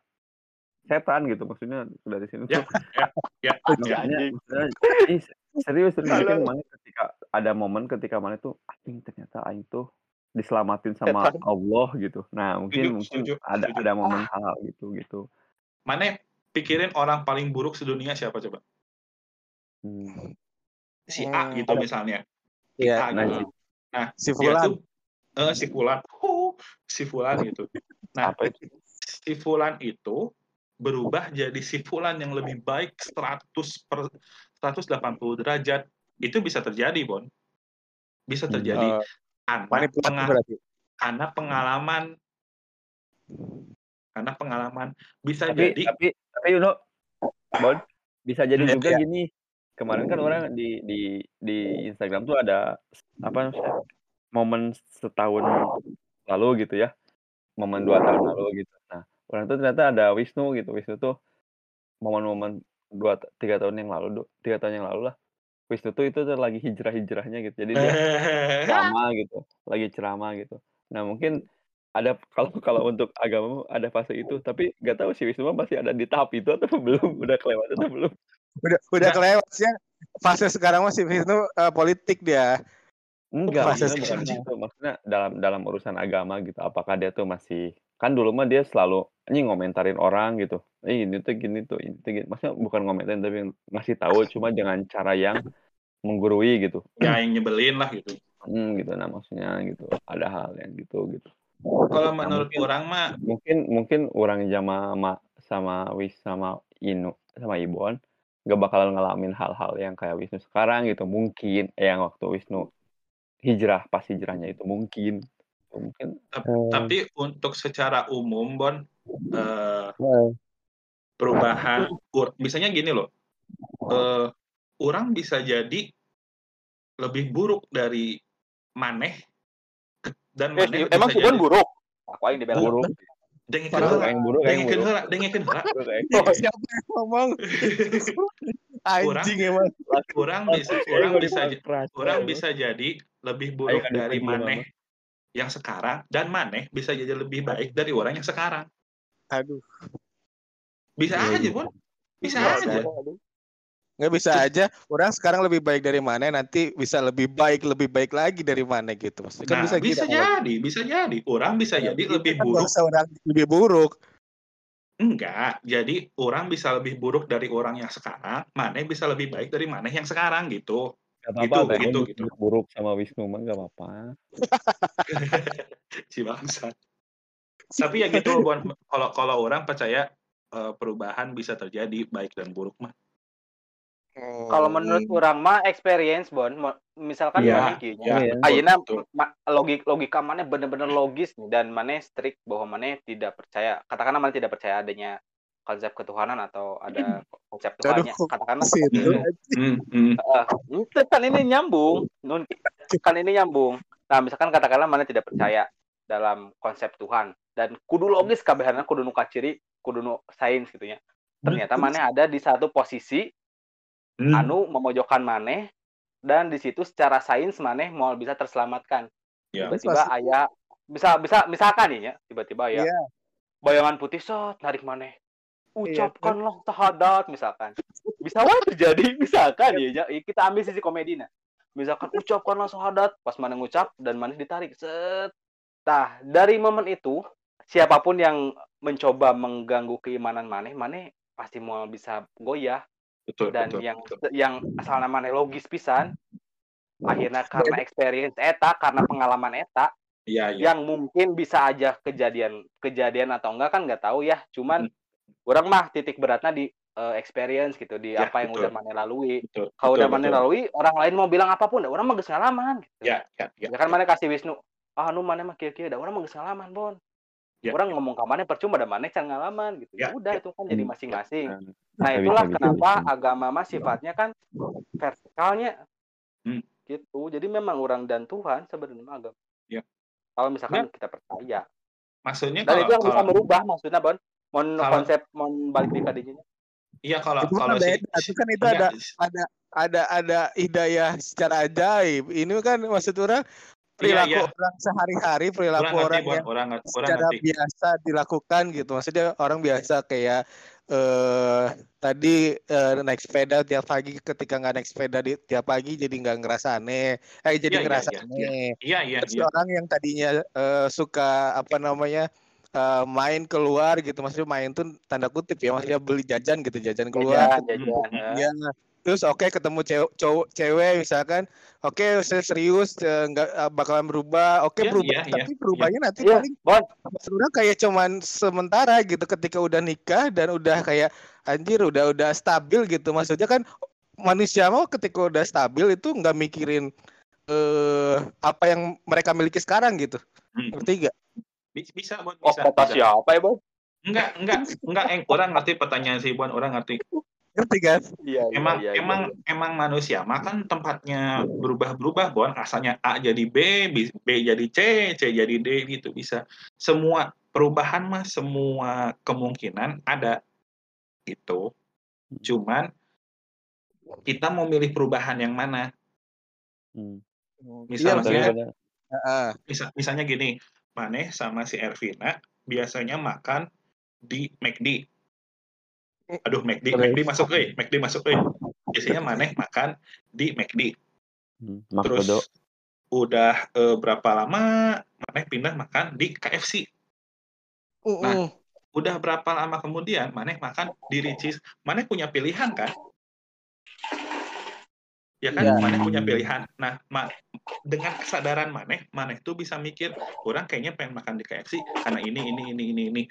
setan gitu maksudnya dari sini Ya, tuh. ya, ya, maksudnya ih, serius serius mungkin mana ketika ada momen ketika mana tuh anjing ternyata aing tuh diselamatin sama Setan. Allah gitu nah mungkin Setuju, mungkin setuju, ada setuju. ada momen hal gitu gitu mana pikirin orang paling buruk sedunia siapa coba Hmm. si A gitu ada- misalnya Iya. A Nah, gitu. nah Si dia Fulan. tuh eh, si Fulan Huh, si Fulan gitu nah apa itu si Fulan itu berubah jadi si Fulan yang lebih baik 100 per 180 derajat itu bisa terjadi Bon bisa terjadi Eh, karena, berarti. pengalaman karena pengalaman bisa tapi jadi tapi tapi you know Bon bisa jadi Iya, juga iya. gini kemarin kan orang di di di Instagram tuh ada apa momen setahun lalu gitu ya momen dua tahun lalu gitu nah orang tuh ternyata ada Wisnu gitu Wisnu tuh momen-momen 2 3 tahun yang lalu, 3 tahun yang lalu lah. Wisnu tuh itu tuh lagi hijrah-hijrahnya gitu. Jadi dia ceramah gitu, lagi ceramah gitu. Nah mungkin ada kalau kalau untuk agamamu ada fase itu, tapi nggak tahu si Wisnu masih ada di tahap itu atau belum, udah kelewat atau belum. Udah udah kelewat sih. Fase sekarang masih Wisnu eh, politik dia. Enggak, Fase maksudnya bukan sekarang. gitu. Maksudnya dalam dalam urusan agama gitu, apakah dia tuh masih kan dulu mah dia selalu anjing ngomentarin orang gitu. Eh ini tuh gini tuh, ini tuh gini. Maksudnya bukan ngomentarin tapi ngasih tahu cuma dengan cara yang menggurui gitu. ya yang nyebelin lah gitu. Hmm, gitu nah maksudnya gitu. Ada hal yang gitu gitu. Kalau Nah, menurut mungkin orang mah mungkin mungkin orang sama ma- sama Wis sama Inu sama Ibon gak bakalan ngalamin hal-hal yang kayak Wisnu sekarang gitu mungkin eh, yang waktu Wisnu hijrah pas hijrahnya itu mungkin mungkin tap- Eh, tapi untuk secara umum Bon eh, eh, perubahan ur- misalnya gini loh. eh, orang bisa jadi lebih buruk dari maneh dan Eh, maneh emang bisa si Bon jadi buruk. Aku aing dibela. buruk yang yang heula dengikeun heula buruk yang Oh, siapa yang ngomong? Anjing emang. orang bisa orang bisa orang bisa jadi lebih buruk kan dari maneh yang sekarang dan maneh bisa jadi lebih baik dari orang yang sekarang. Aduh, bisa Iya, aja iya. Bon bisa Iya, aja. nggak bisa aja. Orang sekarang lebih baik dari mana, nanti bisa lebih baik, lebih baik lagi dari mana gitu. Maksudnya. Kan nah bisa bisa, jadi bisa jadi. Orang bisa jadi lebih Kan buruk. bahasa orang lebih buruk. enggak. Jadi orang bisa lebih buruk dari orang yang sekarang maneh bisa lebih baik dari maneh yang sekarang gitu Gak apa-apa, gitu, gitu, gitu. buruk sama Wisnu mah gak apa-apa. si bangsa tapi ya gitu Bon kalau kalau orang percaya eh, perubahan bisa terjadi baik dan buruk mah Kalau menurut orang mah experience Bon, misalkan iya. Ayeuna betul. ma- logik logika mana bener-bener logis nih, dan mana strict bahwa mana tidak percaya katakanlah mana tidak percaya adanya konsep ketuhanan atau ada konsep Aduh, Tuhannya katakanlah Situ. seperti itu. Hmm, hmm. Itu kan ini nyambung Nun kan ini nyambung nah misalkan katakanlah mana tidak percaya dalam konsep Tuhan dan kudu logis kabehana kudu nu kaciri kudu nu sains gitu ya ternyata mana ada di satu posisi Hmm. anu memojokkan maneh dan di situ secara sains maneh mau bisa terselamatkan Ya. tiba-tiba ayah bisa bisa misalkan nih ya tiba-tiba ya Iya. bayangan putih set narik maneh Iya, ucapkanlah tahadat misalkan. Bisa wae terjadi misalkan. Ya ya, kita ambil sisi komedinya misalkan ucapkanlah syahadat pas mana ngucap dan maneh ditarik set. Nah dari momen itu siapa pun yang mencoba mengganggu keimanan maneh maneh pasti mau bisa goyah. Betul dan betul, yang betul. yang asal namanya logis pisan akhirnya karena experience eta karena pengalaman eta iya iya. yang mungkin bisa aja kejadian kejadian atau enggak kan nggak tahu ya. Cuman orang mah titik beratnya di eh, experience gitu di Ya, apa yang betul. udah mana lalui kalau udah mana lalui orang lain mau bilang apa pun dah orang mah geus ngalaman gitu. ya ya ya, ya kan mana kasih Wisnu ah nu mana mah kieu-kieu dah orang mah geus ngalaman bon Ya, orang ngomong ke mana percuma dah mana can ngalaman gitu ya Ya, udah ya. itu kan jadi masing-masing Nah, Nah bisa, itulah bisa, kenapa bisa. agama mah sifatnya kan vertikalnya Hmm. gitu. Jadi memang orang dan Tuhan sebenarnya mah agama. Ya. Kalau misalkan kita percaya. maksudnya Dan kalau itu yang bisa kalau merubah maksudnya Bon. Mon Kalau- konsep mon balik di kadinya. iya kalau Itu kan kalau si, beda. Itu kan itu enggak, ada ada ada ada hidayah secara ajaib. Ini kan maksud orang perilaku iya. orang sehari-hari, orang perilaku ngerti orang Bon, yang orang orang secara ngerti biasa dilakukan gitu. Maksudnya orang biasa kayak eh tadi eh, naik sepeda tiap pagi ketika nggak naik sepeda di tiap pagi jadi nggak ngerasa aneh. Eh jadi Iya, iya, ngerasa iya, aneh. iya iya Terus iya orang yang tadinya eh, suka apa namanya eh, main keluar gitu, maksudnya main tuh tanda kutip ya, maksudnya beli jajan gitu, jajan keluar. Jajan, jajan. Ya. Iya. Terus oke ketemu cewek, cowok, cewek misalkan, oke saya serius eh, nggak eh, bakalan berubah, oke Iya, berubah, iya, iya, tapi perubahannya nanti Iya, paling Bon. sebenarnya kayak cuman sementara gitu ketika udah nikah dan udah kayak anjir udah udah stabil gitu maksudnya kan manusia mau ketika udah stabil itu nggak mikirin eh apa yang mereka miliki sekarang gitu Hmm. ngerti gak? Bi- bisa Bon Oh, bisa, kata bisa. siapa ya, Bon? enggak enggak enggak eng orang ngerti pertanyaan si Bon orang ngerti ngerti kan? Iya, iya, emang iya, iya, emang iya. emang manusia mah kan tempatnya berubah-berubah Bon asalnya A jadi B B jadi C C jadi D gitu bisa semua perubahan mah semua kemungkinan ada gitu Cuman kita mau milih perubahan yang mana? Hmm. Misalnya. Misa- misalnya gini, Maneh sama si Ervina biasanya makan di McD. Aduh, McD? McD masuk euy, McD masuk euy. Biasanya Maneh makan di McD. Hmm, Terus udah eh, berapa lama Maneh pindah makan di KFC. Mm-mm. Udah berapa lama kemudian Maneh makan di Ricis. Maneh punya pilihan kan? Ya kan, Iya. Maneh punya pilihan. Nah, ma- dengan kesadaran Maneh, Maneh tuh bisa mikir, orang kayaknya pengen makan di KFC karena ini, ini, ini, ini, ini.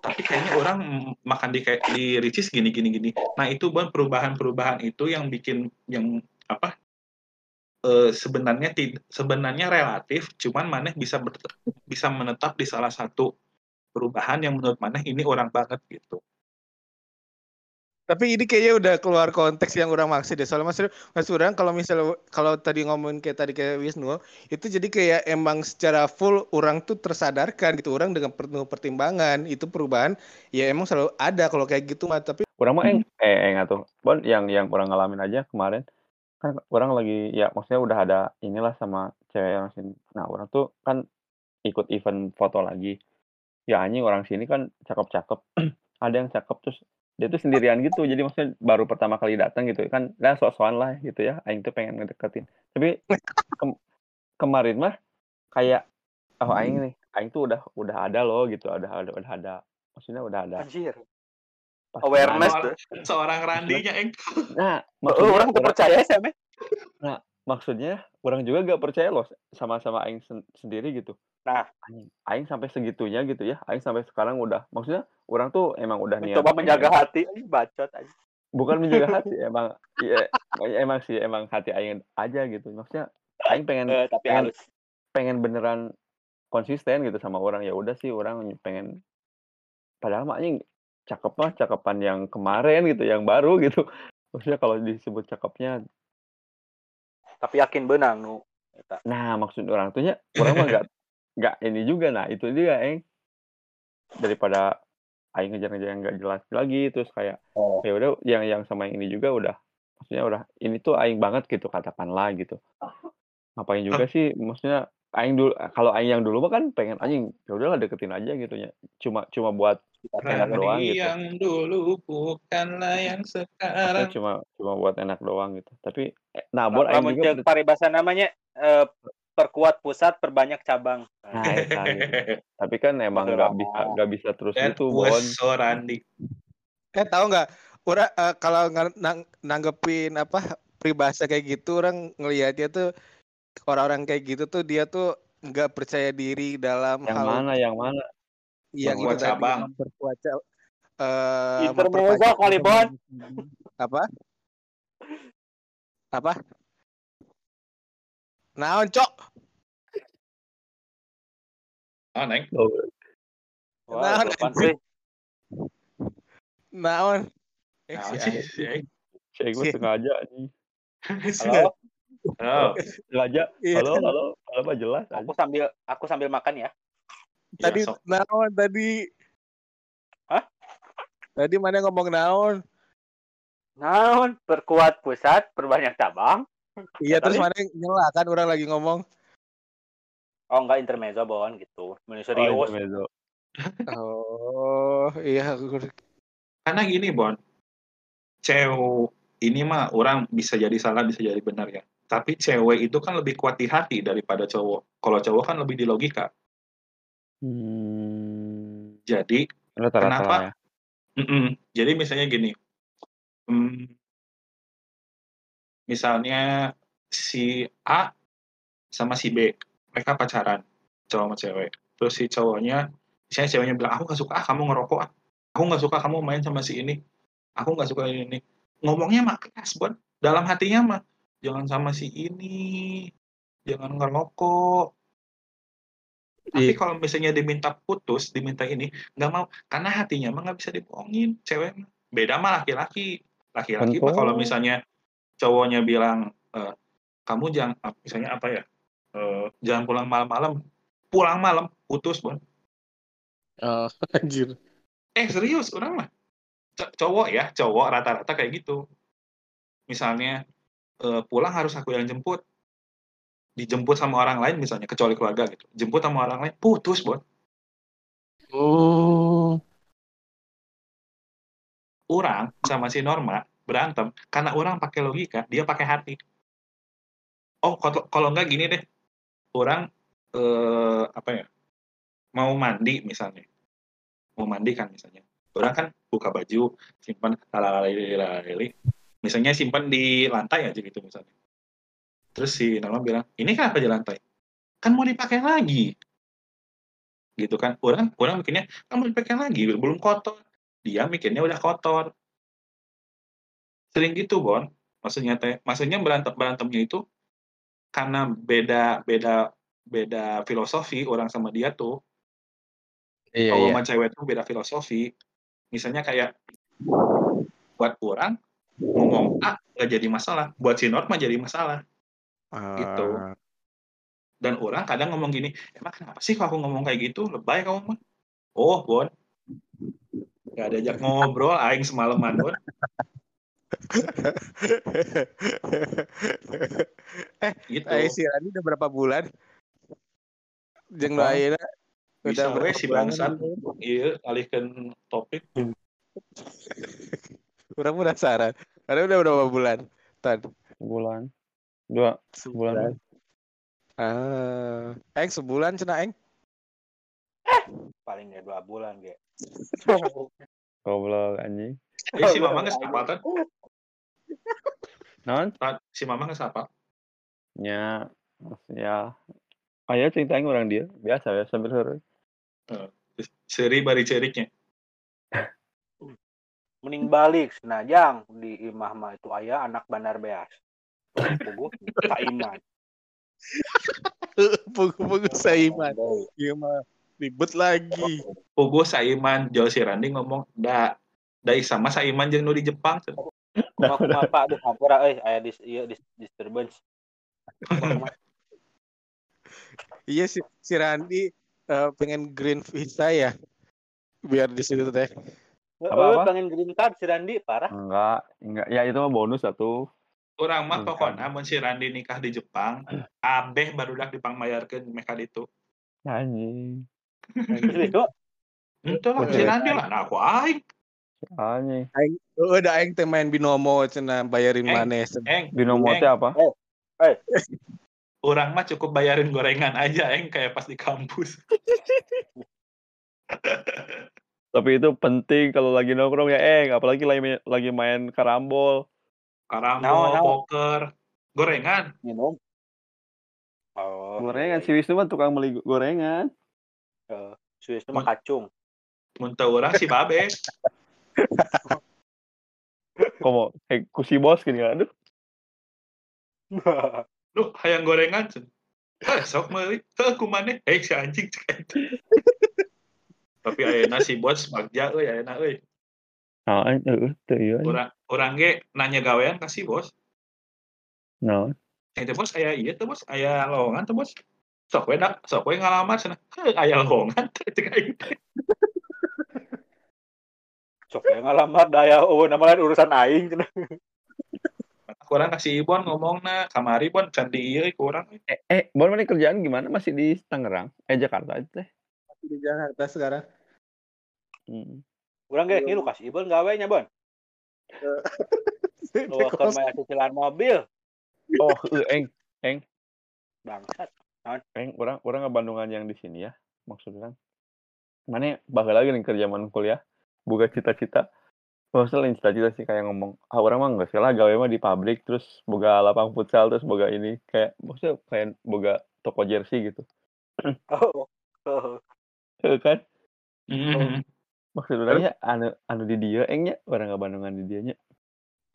Tapi kayaknya orang makan di kayak di Ricis gini, gini, gini. Nah, itu Bon perubahan-perubahan itu yang bikin yang apa? eh, sebenarnya tid- sebenarnya relatif, cuman Maneh bisa ber- bisa menetap di salah satu perubahan yang menurut Maneh ini orang banget gitu. Tapi ini kayaknya udah keluar konteks yang orang maksud deh. Soalnya maksud, maksud orang kalau misalnya kalau tadi ngomongin kayak tadi kayak Wisnu, itu jadi kayak emang secara full orang tuh tersadarkan gitu. Orang dengan penuh pertimbangan itu perubahan ya emang selalu ada kalau kayak gitu mah. Tapi Orang mah eng, eh eng atuh. Bon yang yang orang ngalamin aja kemarin kan orang lagi ya maksudnya udah ada inilah sama cewek yang sini. Nah, orang tuh kan ikut event foto lagi. Ya anjing orang sini kan cakep-cakep. ada yang cakep terus dia tuh sendirian gitu. Jadi maksudnya baru pertama kali datang gitu kan. Dan sok-sokan lah gitu ya. Aing tuh pengen ngedeketin. Tapi kem- kemarin mah kayak oh aing nih, aing tuh udah udah ada loh gitu. Udah ada udah ada maksudnya udah ada Anjir. pas Awareness tuh. Seorang, Randinya, Eng. Nah, Oh, maksudnya orang tuh percaya sih, Meh. maksudnya orang juga gak percaya loh sama-sama aing sen- sendiri gitu. Nah. Anjing, aing sampai segitunya gitu ya. Aing sampai sekarang udah maksudnya orang tuh emang udah niat Mencoba menjaga pengen- hati. Bacot aja. bukan menjaga hati emang iya, emang sih emang hati aing aja gitu. Maksudnya aing pengen Eh, tapi pengen- halus. pengen beneran konsisten gitu sama orang ya udah sih orang pengen padahal mah anjing cakep mah cakepan yang kemarin gitu yang baru gitu maksudnya kalau disebut cakepnya Tapi yakin benang nu. Nah, maksud orang tuhnya orang mah nggak nggak ini juga. Nah, itu dia, Eng. Daripada aing ngejar-ngejar yang nggak jelas lagi terus kayak Oh. ya udah yang yang sama yang ini juga udah maksudnya udah ini tuh aing banget gitu katakanlah gitu. Ngapain juga sih maksudnya aing dulu kalau aing yang dulu mah kan pengen anjing ya udahlah deketin aja gitu ya. Cuma cuma buat enak doang gitu. yang dulu bukanlah yang Maksudnya sekarang. cuma cuma buat enak doang gitu. Tapi eh, nabor aing Lamun juga cek paribasa namanya eh, perkuat pusat, perbanyak cabang. nah. Tapi kan emang nggak bisa nggak bisa terus Dan gitu, Bon. Randi. eh tahu nggak? Orang eh, kalau nang- nanggepin apa peribahasa kayak gitu orang ngelihatnya tuh orang-orang kayak gitu tuh dia tuh nggak percaya diri dalam Yang hal mana yang mana? yang Memperkuat itu cabang. memperkuat ca- eh, Intermezzo memperpanjang kali, Bon. apa apa naon cok Oh, Neng. Wah, Nah, apaan sih? naon eh Nah, si sih, Aing. si Si- sengaja nih. Halo, Oh, Sengaja. Iya. Halo, halo. Halo Pak jelas aku sambil aku sambil makan ya. tadi ya, sok. naon tadi Hah? tadi mana ngomong naon Naon, perkuat pusat, perbanyak cabang. iya Ya, terus tadi- mana nyela kan orang lagi ngomong Oh, enggak intermezzo, Bon, gitu. Menu Oh, serius. intermezzo. oh iya Karena gini, Bon. Cewek ini mah orang bisa jadi salah, bisa jadi benar ya. Tapi cewek itu kan lebih kuat di hati daripada cowok. Kalau cowok kan lebih di logika. Hmm. Jadi, Rata-rata Kenapa? lah ya. mm-mm. jadi misalnya gini. Hmm, misalnya si A sama si B, mereka pacaran, cowok sama cewek. Terus si cowoknya, misalnya ceweknya bilang, aku gak suka ah, kamu ngerokok ah. Aku gak suka kamu main sama si ini. Aku gak suka ini. Ngomongnya mah keras, Bon. Dalam hatinya mah, jangan sama si ini, jangan ngerokok. Tapi Iya. kalau misalnya diminta putus, diminta ini, nggak mau. Karena hatinya mah nggak bisa dibohongin, cewek. mah. Beda mah laki-laki. Laki-laki mah kalau misalnya cowoknya bilang, eh, kamu jangan, misalnya apa ya, eh, jangan pulang malam-malam. Pulang malam, putus, Bon. oh anjir Eh, serius, orang mah. C- cowok ya cowok rata-rata kayak gitu misalnya eh, pulang harus aku yang jemput dijemput sama orang lain misalnya kecuali keluarga gitu jemput sama orang lain putus bon Oh. orang sama si Norma berantem karena orang pakai logika dia pakai hati oh kalau kalau enggak gini deh orang eh, apa ya mau mandi misalnya. Mau mandi kan misalnya. Orang kan buka baju simpan lalalili misalnya simpan di lantai aja gitu misalnya. Terus si Norma bilang ini kenapa di lantai? Kan mau dipakai lagi. Gitu kan. Orang orang mikirnya kan mau dipakai lagi belum kotor. Dia mikirnya udah kotor. Sering gitu bon. Maksudnya teh maksudnya berantem berantemnya itu karena beda beda beda filosofi orang sama dia tuh. Iya, kalau iya. sama cewek tuh beda filosofi. Misalnya kayak buat orang ngomong A nggak jadi masalah buat si Norma jadi masalah. Gitu. Ah, dan orang kadang ngomong gini emang kenapa sih kalau aku ngomong kayak gitu? Lebay kamu mah oh bon. Gak ada ajak ngobrol aing semalaman bon eh, gitu eh, si Rani udah berapa bulan? Apa? lainnya bisa udah we berapa si bulan? bangsat iya alihkan topik Orang penasaran. Karena udah berapa bulan? Tan. Sebulan. Dua bulan. Ah, Eng sebulan cenah Eng. Paling nggak dua bulan, ge. Goblok anjing. eh si mama nggak apa kan Non? si mama nggak apa Nya ya Aya cerita aing orang dia. Biasa ya sambil heureuy. seri bari ceriknya Mending balik senajang di imah mah itu ayah anak bandar beas. Puguh tak iman. Pugu-pugu saiman. Iya mah ribet lagi. Pugu Saiman Jol si Randi ngomong da da sama Saiman jeung nu di Jepang kumaha Pak aduh hampura euy aya dis ieu dis disturbance. Iya si, si Randi eh, pengen green visa ya. Biar di situ teh. Heeh, Apa-apa? pengen green card si Randi parah. Enggak, enggak. Ya itu mah bonus satu. orang mah pokoknya mun si Randi nikah di Jepang abeh barudak dipangmayarkeun meka ditu Anjing. Itu Itu lah, si Randi lah, nah aku aing. Anjing. Aing oh, udah aing teh main binomo cenah bayarin maneh. Eng, Binomo teh apa? orang mah cukup bayarin gorengan aja, Eng, kayak pas di kampus. Tapi itu penting kalau lagi nongkrong ya, Eng. Apalagi lagi main, lagi main karambol. Karambol, Naon, naon? poker, gorengan. minum. Oh. Gorengan si Wisnu mah tukang beli gorengan. Eh, Swiss itu mah kacung. Mun teu urang si Babe. Komo, eh, ku si bos gini kan. Aduh, Duh, hayang gorengan. cen. Eh, sok meuli. Heuh, kumaneh? Eh, si anjing cek. Tapi ayeuna si bos bagja euy, ayeuna euy. nah, heeh, teu ieu. Urang urang ge nanya gawean ka si bos. Nah, Eh, teh bos aya ieu teh bos, aya lowongan teh bos. Sok we dak, sok we ngalamar cenah. Heuh, aya lowongan cek aing. Sok ya ngalamar daya oh nama lain urusan aing cenah. Kurang kasih Ibon ngomongna, kamari Bon can di ieu ku urang. eh, eh, Bon mana kerjaan gimana? Masih di Tangerang? Eh, Jakarta itu teh. Di Jakarta sekarang. Hmm. Urang ge ngilu kasih Ibon gawe nya, Bon. Luakeun maya cicilan mobil. Oh, heeh, Eng. Bangsat. Eng, orang orang Bandungan yang di sini ya, maksudnya kan. Mana bakal lagi nih kerja zaman kuliah, buka cita-cita. Maksudnya lain cita-cita sih kayak ngomong, ah orang mah nggak sih lah gawe mah di pabrik, terus boga lapang futsal, terus boga ini kayak maksudnya kayak boga toko jersey gitu, Oh. oh. Heeh kan? Maksud orangnya anu anu di dia engnya orang nggak Bandungan di dianya.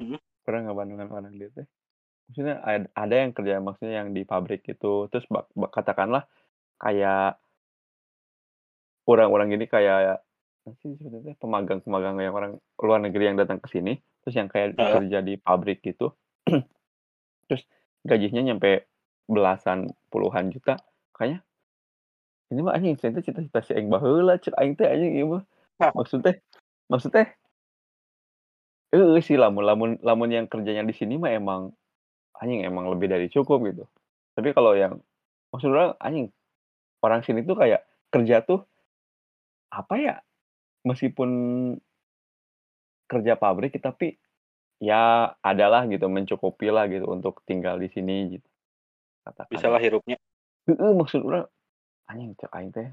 Hmm. Orang nggak Bandungan orang dia teh. Maksudnya ada, ada yang kerja maksudnya yang di pabrik gitu. Terus bak, bak- katakanlah kayak orang-orang gini kayak sih sebetulnya pemagang-pemagang yang orang luar negeri yang datang ke sini terus yang kayak Ah. kerja di pabrik gitu terus gajinya nyampe belasan puluhan juta kayaknya ini mah anjing saya teh cita-cita si aing baheula cek aing teh anjing ieu mah maksudnya maksudnya Heeh sih lamun lamun lamun yang kerjanya di sini mah emang anjing emang lebih dari cukup gitu. Tapi kalau yang maksud orang anjing orang sini tuh kayak kerja tuh apa ya? Meskipun kerja pabrik tapi ya adalah gitu mencukupi lah gitu untuk tinggal di sini gitu. Bisa lah hirupnya. Heeh, maksud orang anjing cek aing teh.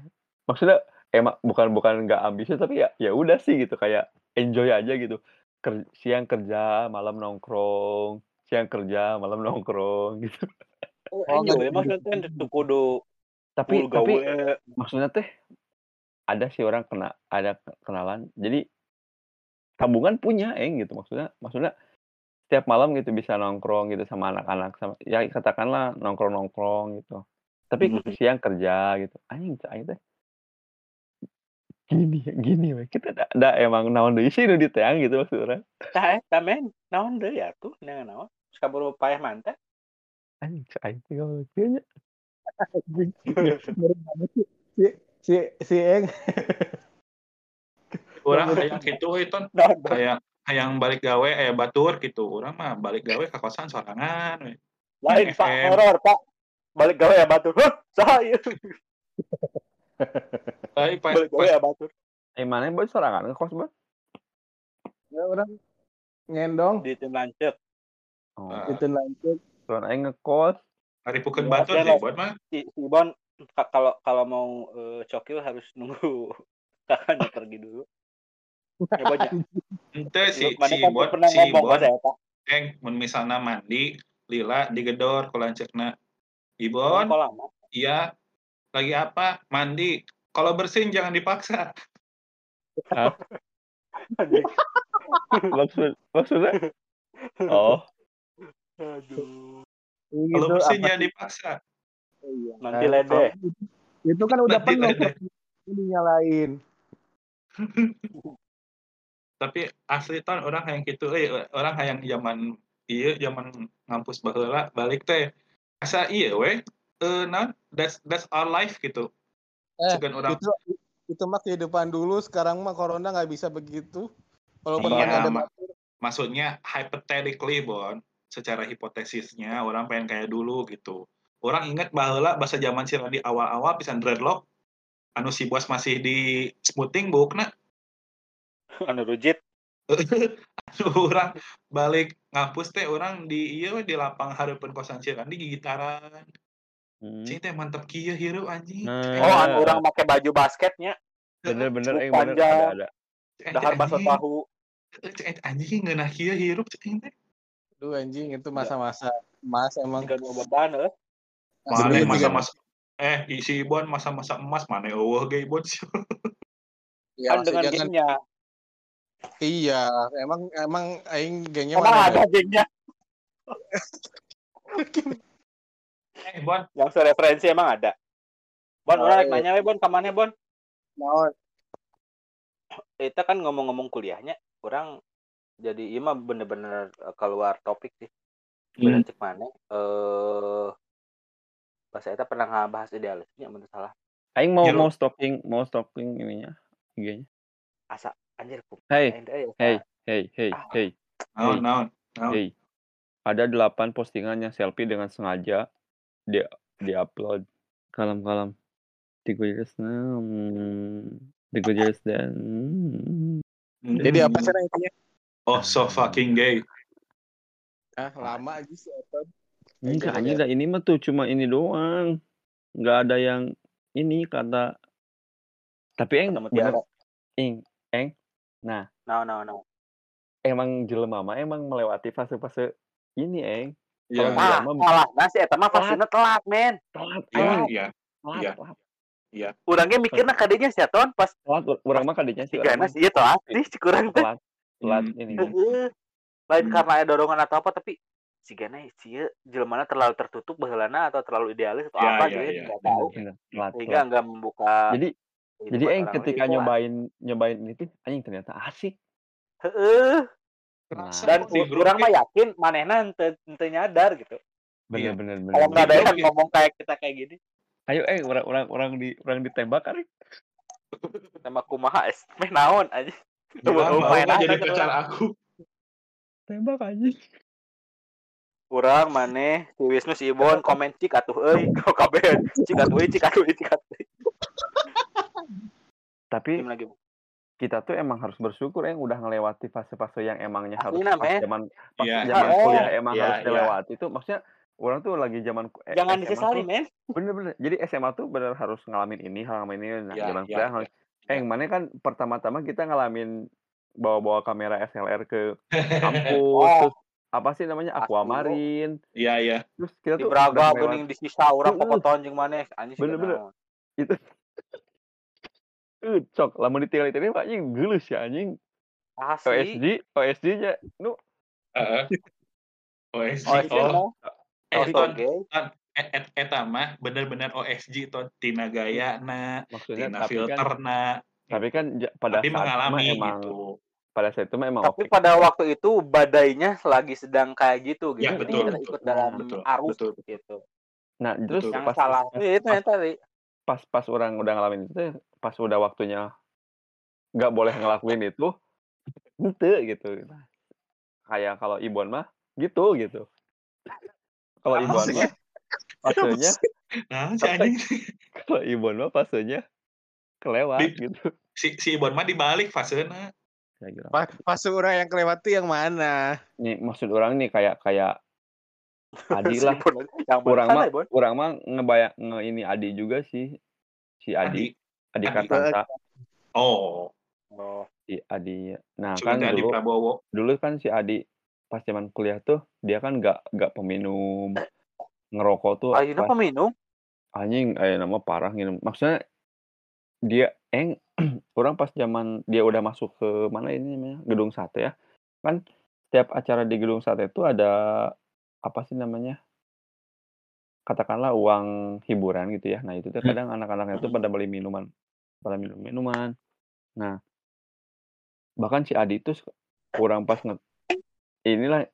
Maksudnya emang bukan bukan nggak ambisius tapi ya ya udah sih gitu kayak enjoy aja gitu. Ker, siang kerja, malam nongkrong, siang kerja, malam nongkrong gitu. Oh, enjoy maksudnya teh teu kudu Tapi tapi maksudnya teh ada sih orang kena ada kenalan. Jadi tabungan punya eng gitu maksudnya maksudnya setiap malam gitu bisa nongkrong gitu sama anak-anak sama ya katakanlah nongkrong-nongkrong gitu. Tapi Mhm. siang kerja gitu. Anjing aing teh gini gini we kita da, da emang naon deui sih nu diteang gitu maksud urang. Tah eta men, naon deui atuh neangan naon. Sakaburu payah mantap. Anjing aing teh goblok teu Si si si Eng. Orang hayang gitu itu Naon deui. kayak hayang balik gawe aya batur gitu. Orang mah balik gawe ka kosan sorangan. Lain Pak, horor Pak. Balik gawe ya batur. Ieu? Tapi pas, Balik gawe ya batur. Eh mana boy sorangan ngekos boy? Ya orang ngendong Di tim lancet. Oh, Ah. itu lanjut. soalnya ngekos. haripukeun Ya, batur sih buat mah. Si, si Bon kalau kalau mau eh, cokil harus nunggu kakaknya pergi dulu. Ya ya. Ente si Lu- mana si kan pernah si ngomong eta. eng mun misalna mandi lila digedor ku lanceukna. Ibon, iya lagi apa? Mandi. Kalau bersin jangan dipaksa. Maksud maksudnya? Oh, Aduh. Kalau Gitu, bersin jangan dipaksa. Iya. Nanti Nah, lede. itu- Itu kan udah Nanti penuh ini nyalain. Tapi asli ton orang hayang gitu euy, orang hayang zaman ieu zaman ngampus baheula balik teh. Asa ieu we. Eh naon? That's that's our life gitu. Eh, Sugan orang Itu itu mah kehidupan dulu, sekarang mah corona nggak bisa begitu. Walaupun Iya, ada ma- batur. maksudnya hypothetically bon secara hipotesisnya orang pengen kayak dulu gitu orang ingat bahwa bahasa zaman sih di awal-awal pisan dreadlock anu si bos masih di smoothing bukna Anu rujit. anu orang balik ngampus teh orang di iya di lapang hareupeun kosan Ciran di gitaran hmm. cing teh mantep kieu hirup anjing Nah. Oh, anu orang pakai baju basketnya, bener-bener Rambut eh bener panjang. ada ada. Dahar bakso anjing, tahu. anjing ngeunah kieu hirup cing teh anjing itu masa-masa emas emang. Jika mau beban eh. Mana masa-masa eh isi ibon masa-masa emas mana eueuh ge ibon sih Ya, Kan dengan kan gengnya. iya, emang emang aing gengnya Emang mana ada gengnya. eh bon Yang sereferensi emang ada. Bon, Oh, orang iya. nanya we Bon, kamarnya Bon. naon? Kita kan ngomong-ngomong kuliahnya, orang jadi iya mah bener-bener eh, keluar topik sih. Bener cek mana? Eh pas kita pernah ngebahas idealisnya menurut salah. Aing mau Jero. mau stalking mau stalking ininya IG-nya. Asa anjir ku. Hey, ya, Hey, hey, hey, Ah. hey, naon naon hey. Ada delapan postingan yang selfie dengan sengaja di di-upload. Kalam-kalam. Tiga years now. hmm, Tiga years then. hmm. Jadi apa sih intinya? Oh, so fucking gay. Ah, lama aja sih. Enggak, coba anjing dah ini mah tuh cuma ini doang. Enggak ada yang ini kata tapi eng bener eng eng nah No, no, no. emang jelema mah emang melewati fase-fase ini eng Iya, Kalau Ah, mah- salah. Nah, si eta mah fasina telat, men. telat iya, iya. telat iya. telat Urangnya mikirna kadinya si Aton pas telat urang mah kadinya sih mah sih iya telat sih si kurang telat telat Hmm. ini. Lain Hmm. karena ada dorongan atau apa tapi si Gana si jelmana terlalu tertutup baheulana atau terlalu idealis atau Ya, apa ya, gitu ya. enggak tahu. Bener, telat Sehingga enggak membuka jadi jadi orang ketika nyobain nyobain itu anjing ternyata asik Heeh. Dan kok di u- grup urang mah ya. yakin manehna henteu nyadar gitu. bener Iya. bener bener, Kalau nggak ada yang ngomong kayak kita kayak gini, ayo eh orang orang orang di orang ditembak kan sama kumaha es. Meh naon aja. Nggak apa jadi pacar aku. Tembak anjing. Kurang maneh si Wisnu si Ibon komen cik atuh euy kau kabeh cik atuh euy cik atuh euy cik atuh. Tapi Gimana lagi? kita tuh emang harus bersyukur yang udah ngelewati fase-fase yang emangnya harus Aslina, pas men. zaman pas Iya, zaman iya. kuliah emang Iya, harus iya. dilewati itu maksudnya orang tuh lagi zaman eh, Jangan disesali, men. bener-bener jadi SMA tuh bener harus ngalamin ini ngalamin ini nah Iya, zaman iya, kuliah iya. harus eh yang mana kan pertama-tama kita ngalamin bawa-bawa kamera SLR ke kampus Oh. terus apa sih namanya? Asli, aquamarine Iya, iya. terus kita Di tuh Braga udah lewat geuning di sisa urang pokoton jeung maneh anjing Bener-bener. itu Eh, cok lamun ditinggal itu pak. Anjing geuleuh ya anjing. Asli. OSG OSG nya nu. Heeh. OSG. OSG Oh, mah eh, Oke. ton, ton, et, et, eta mah bener-bener OSG ton. Tina gayana, maksudnya tina tapi kan filterna, tapi kan pada tapi saat itu mah mengalami emang gitu. Pada saat itu mah emang Tapi oke pada waktu itu badainya lagi sedang kayak gitu gitu. Ya, Jadi betul, kita betul. ikut dalam Betul, arus betul. gitu. nah terus Betul. Yang pas salah pas, itu pas, tadi. pas pas orang udah ngalamin itu pas udah waktunya nggak boleh ngelakuin itu ente gitu kayak kalau Ibon mah gitu gitu kalau Ibon mah fasenya Nah, kalau Ibon mah fasenya kelewat Di- gitu si si Ibon mah dibalik fasena. Saya kira. Pa- Fase orang yang kelewat tuh yang mana? nih maksud orang nih kayak kayak Adi lah. Orang mana mah orang mah ngebayang nge ini Adi juga sih. Si Adi. Adi, Adi. Kartansa. Oh, Oh, si Adi nah cuma kan Adi dulu Prabowo. dulu kan si Adi pas zaman kuliah tuh dia kan nggak nggak peminum. Ngerokok tuh pas peminum. anjing eh nama parah gitu maksudnya dia eng orang pas zaman dia udah masuk ke mana ini namanya? Gedung sate ya. Kan setiap acara di gedung sate itu ada apa sih namanya? Katakanlah uang hiburan gitu ya. Nah itu tuh kadang anak-anaknya tuh pada beli minuman. Pada minum minuman. Nah bahkan si Adi tuh kurang pas nge inilah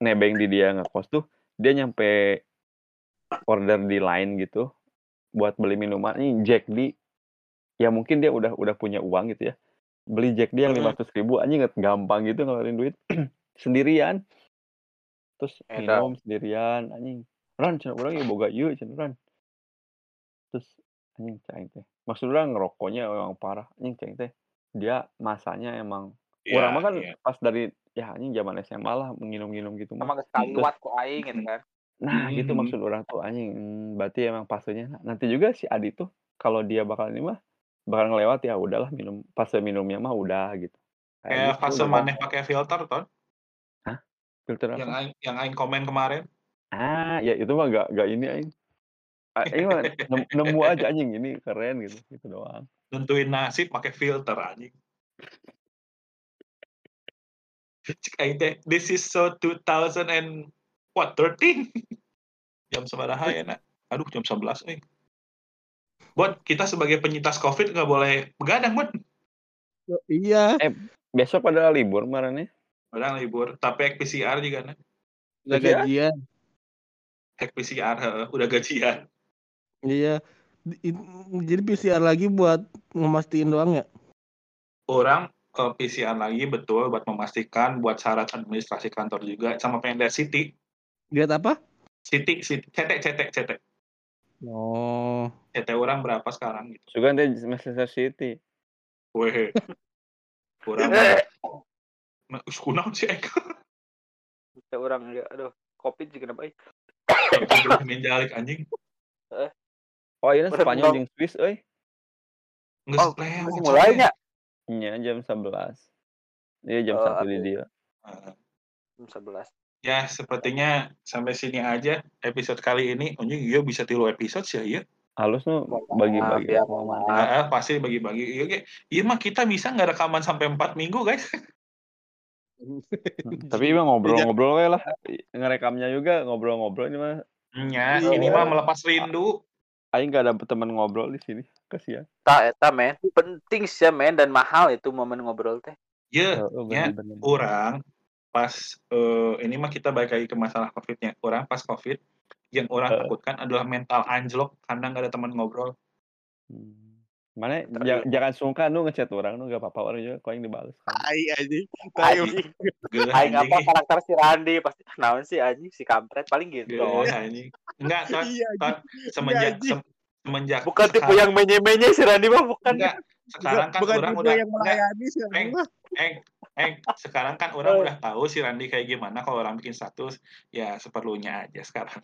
nebeng di dia ngekos tuh dia nyampe order di line gitu buat beli minuman. Ini Jack di ya mungkin dia udah udah punya uang gitu ya. Beli Jack di yang lima ratus ribu anjing nggak gampang gitu ngeluarin duit. Sendirian. Terus minum sendirian anjing. Ran cina orang ya boga yuk cina ran terus anjing caing teh. Maksud orang ngerokoknya emang parah anjing caing teh. Dia masanya emang Iya, orang mah kan iya. pas dari ya anjing zaman SMA lah menginum-minum gitu mah. Sama sekali ku aing gitu kan. Nah, gitu Mhm. maksud orang tuh anjing. Hmm, berarti emang fasenya nah, nanti juga si Adi tuh kalau dia bakal ini mah bakal ngelewat ya udahlah minum fase minumnya mah udah gitu. Kayak gitu, fase maneh pakai filter ton, filter yang apa? aing, yang aing komen kemarin. Ah, ya itu mah gak gak ini aing. Ah, Ini mah nem- nemu aja anjing ini keren gitu gitu doang. Nentuin nasib pakai filter anjing. This is so 2000 and what 13? jam sabaraha ya nak? Aduh jam 11 euy. Bon, kita sebagai penyintas Covid nggak boleh begadang, Bon. Iya, Besok pada libur kemarin ya. Orang libur, tapi PCR juga nah. udah gajian. Hack PCR heeh, udah gajian. Iya. Di- Jadi PCR lagi buat ngemastiin doang ya? Orang ke PCR lagi betul buat memastikan buat syarat administrasi kantor juga sama pengen lihat City. Lihat apa? City, City, cetek, cetek, cetek. Oh, Cetek orang berapa sekarang gitu. Juga dia Manchester City. Weh. Kurang. Nah, us kunaon sih Eka. Kita orang ya aduh covid juga kenapa Menjalik anjing. Oh, ini Udah Spanyol jeung Swiss euy. Nggak Oh, mulainya. Iya, jam 11. Iya, jam Oh, 1 di dia. Heeh. Jam 11. Ya, sepertinya sampai sini aja episode kali ini. Anjing, iya bisa tilu episode sih ya. Halus nu bagi-bagi. ya. Ah, pasti bagi-bagi. Iya, ge. iya mah kita bisa nggak rekaman sampai 4 minggu, guys. Tapi emang ngobrol-ngobrol lah. Ngerekamnya juga ngobrol-ngobrol ini mah. Ya, Iya. ini mah melepas rindu. Aing gak ada teman ngobrol di sini. Kasihan. Tak eta men, penting sih ya men dan mahal itu momen ngobrol teh. Ya, Oh, ya, bener-bener. orang pas eh, ini mah kita balik lagi ke masalah covidnya orang pas covid yang orang Eh. takutkan adalah mental anjlok karena nggak ada teman ngobrol Hmm. Mana Ntar ja- dia- jangan sungkan nu ngechat orang nu gak apa-apa orang juga kau yang dibales kan. Anjing. Tai. Anjing, Geuleuh aing apa karakter si Randi pasti ah, naon sih anjing si kampret paling gitu. Anjing. Enggak, Ton. Iya semenjak sem- semenjak Bukan tipe sekarang- yang menye-menye si Randi mah bukan. enggak sekarang kan Bukan orang tipe udah yang enggak melayani sih. Eng, eng, eng, sekarang kan orang udah tahu si Randi kayak gimana kalau orang bikin status ya seperlunya aja sekarang.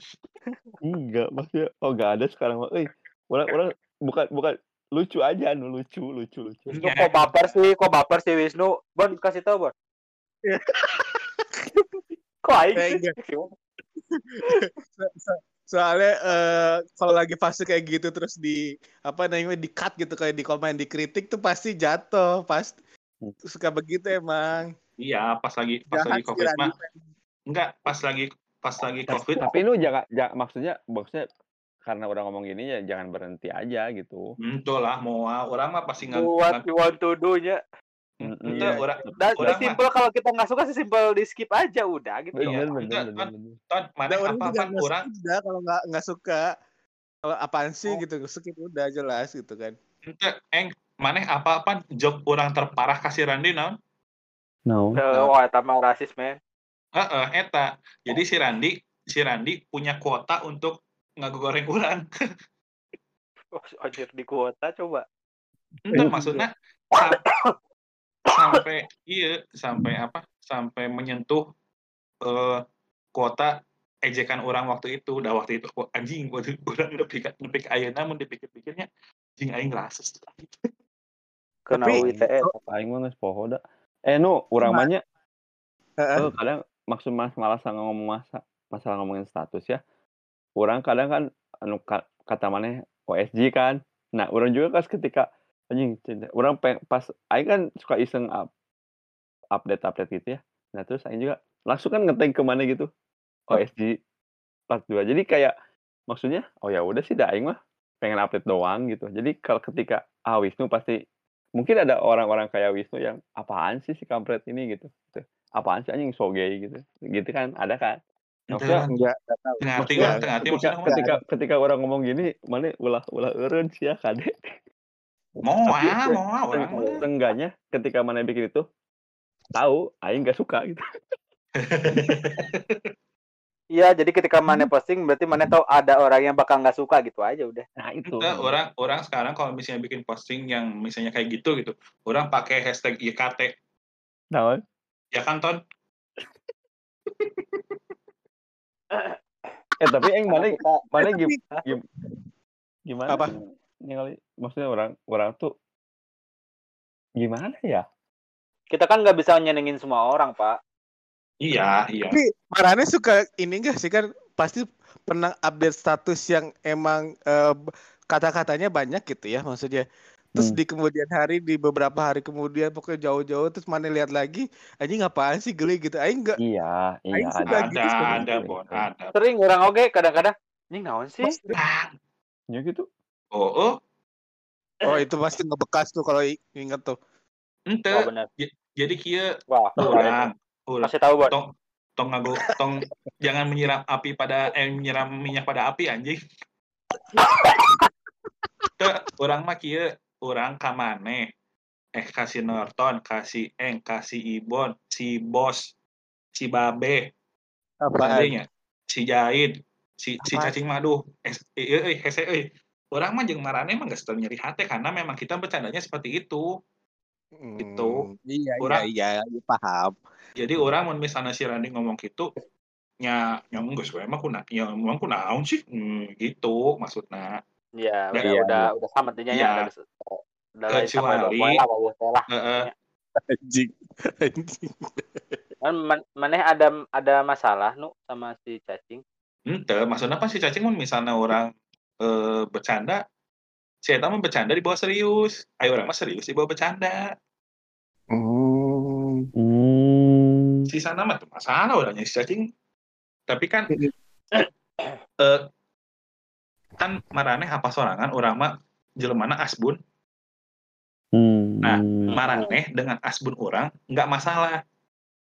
Enggak, maksudnya oh enggak ada sekarang mah. Euy, orang orang bukan bukan lucu aja nu lucu lucu lucu. Wisnu Iya. kok baper sih, kok baper sih Wisnu? Bon kasih tau Bon. Kok aing Eh, soalnya eh, kalau lagi fase kayak gitu terus di apa namanya di cut gitu kayak di komen dikritik tuh pasti jatuh pasti. Suka begitu emang Iya, pas lagi pas jahat lagi covid mah enggak pas lagi pas lagi Tapi, covid tapi lu jangan, jangan maksudnya maksudnya karena orang ngomong gini ya jangan berhenti aja gitu. Betul lah, mau orang mah pasti nggak what you want to do nya. Mm-mm. Itu Iya. orang Dan Orang simple kalau kita nggak suka sih simple di skip aja udah gitu. Iya, Bener, bener, enggak, bener, bener. ton mana orang apa apa orang skip dah kalau nggak nggak suka kalau apaan sih Oh. gitu skip udah jelas gitu kan ente eng mana apa apa job orang terparah kasih Randi naon? No. Eh, Wah, eta mah rasis men. Heeh, eta. Jadi si Randi si Randi punya kuota untuk ngagoreng orang. Oh, anjir di kuota coba. Ente maksudnya sam- sampai iya sampai apa? Sampai menyentuh eh kuota ejekan orang waktu itu. Udah waktu itu kok anjing waktu orang udah pikir nepik ayeuna mun dipikir-pikirnya anjing aing rasis. Kena Tapi- UITE. Aing mah geus poho da. Eh nu urang mah nya Heeh. eh, kadang maksud mas malah ngomong masa masalah ngomongin status ya. Orang kadang kan anu ka- kata mana OSG kan. Nah, orang juga kan ketika anjing cinta. Orang peng, pas aing kan suka iseng up, update-update gitu ya. Nah, terus aing juga langsung kan ngetag ke mana gitu. OSG part 2. Jadi kayak maksudnya oh ya udah sih dah aing mah pengen update doang gitu. Jadi kalau ketika ah Wisnu pasti mungkin ada orang-orang kayak Wisnu yang apaan sih si kampret ini gitu. gitu. Apaan sih anjing so gay gitu. Gitu kan ada kan. Maksudnya enggak enggak tahu Tengah hati Maksudnya tengah hati ketika, ketika ketika orang ngomong gini mana ulah ulah eureun sih ya kade. mau ah, mau ah, orang mah. Seenggaknya ketika mana bikin itu tahu aing gak suka gitu. Iya, jadi ketika mana posting berarti mana tahu ada orang yang bakal nggak suka gitu aja udah. Nah, itu. Ente, orang orang sekarang kalau misalnya bikin posting yang misalnya kayak gitu gitu, orang pakai hashtag YKT, Nah, ya kan ton? eh tapi aing mana Kita mana gim, gim- gimana? Apa? Ningali maksudnya orang orang tuh gimana ya? kita kan nggak bisa nyenengin semua orang, Pak. Iya, iya. tapi Marane suka ini enggak sih kan pasti pernah update status yang emang eh, kata-katanya banyak gitu ya maksudnya terus Hmm. di kemudian hari di beberapa hari kemudian pokoknya jauh-jauh terus mana lihat lagi anjing ngapain sih geli gitu aing enggak Iya, iya suka ada. gitu Ada, ada, bon, ada. Sering orang oke kadang-kadang ini naon sih? Ya gitu. Oh, oh, oh itu pasti ngebekas tuh kalau i- inget tuh ente. Benar. Jadi kia Wah, orang, orang, Kasih tahu, Bon. tong, tong ngago, tong jangan menyiram api pada, eh menyiram minyak pada api anjing. Teu, orang mah kia, orang kamane. Eh kasih Norton, kasih Eng, kasih Ibon, si Bos, si Babe, apaan adanya si Jahid si si Apa? cacing madu eh eh eh euy orang mah jeung marane mah geus teu nyeri hate karena memang kita bercandanya seperti itu gitu. Hmm, iya Orang- iya iya paham jadi orang mun misalnya si Randi ngomong gitu nya nya geus we mah kuna ya emang kunaon sih hmm, gitu maksudna Iya, udah Iya, udah udah sama intinya Iya. ya. Udah, udah lain sama Kecuali- udah mulai lah. Heeh. anjing anjing Kan man- maneh ada ada masalah nu sama si cacing. ente maksudnya apa si cacing mun misalnya orang eh, bercanda si eta mah bercanda di bawah serius ayo orang mah serius di bawah bercanda Hmm. Si sana mah tuh masalah orangnya si cacing tapi kan eh kan marane apa sorangan orang mah jelemana asbun Hmm. Nah, marane dengan asbun orang nggak masalah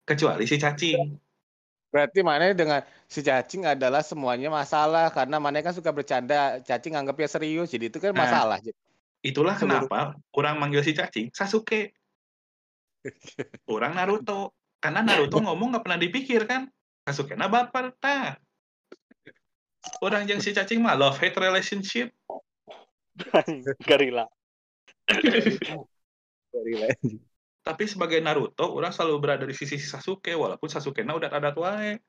kecuali si cacing Berarti mana dengan si cacing adalah semuanya masalah karena mana kan suka bercanda, cacing anggapnya serius, jadi itu kan Nah. masalah. Itulah Seluruh- kenapa orang manggil si cacing Sasuke. Orang Naruto. Karena Naruto ngomong nggak pernah dipikir kan. Sasuke na baper tah. Orang yang si cacing mah love hate relationship. Garila. Tapi sebagai Naruto, orang selalu berada di sisi Sasuke walaupun Sasuke na udah ada wae.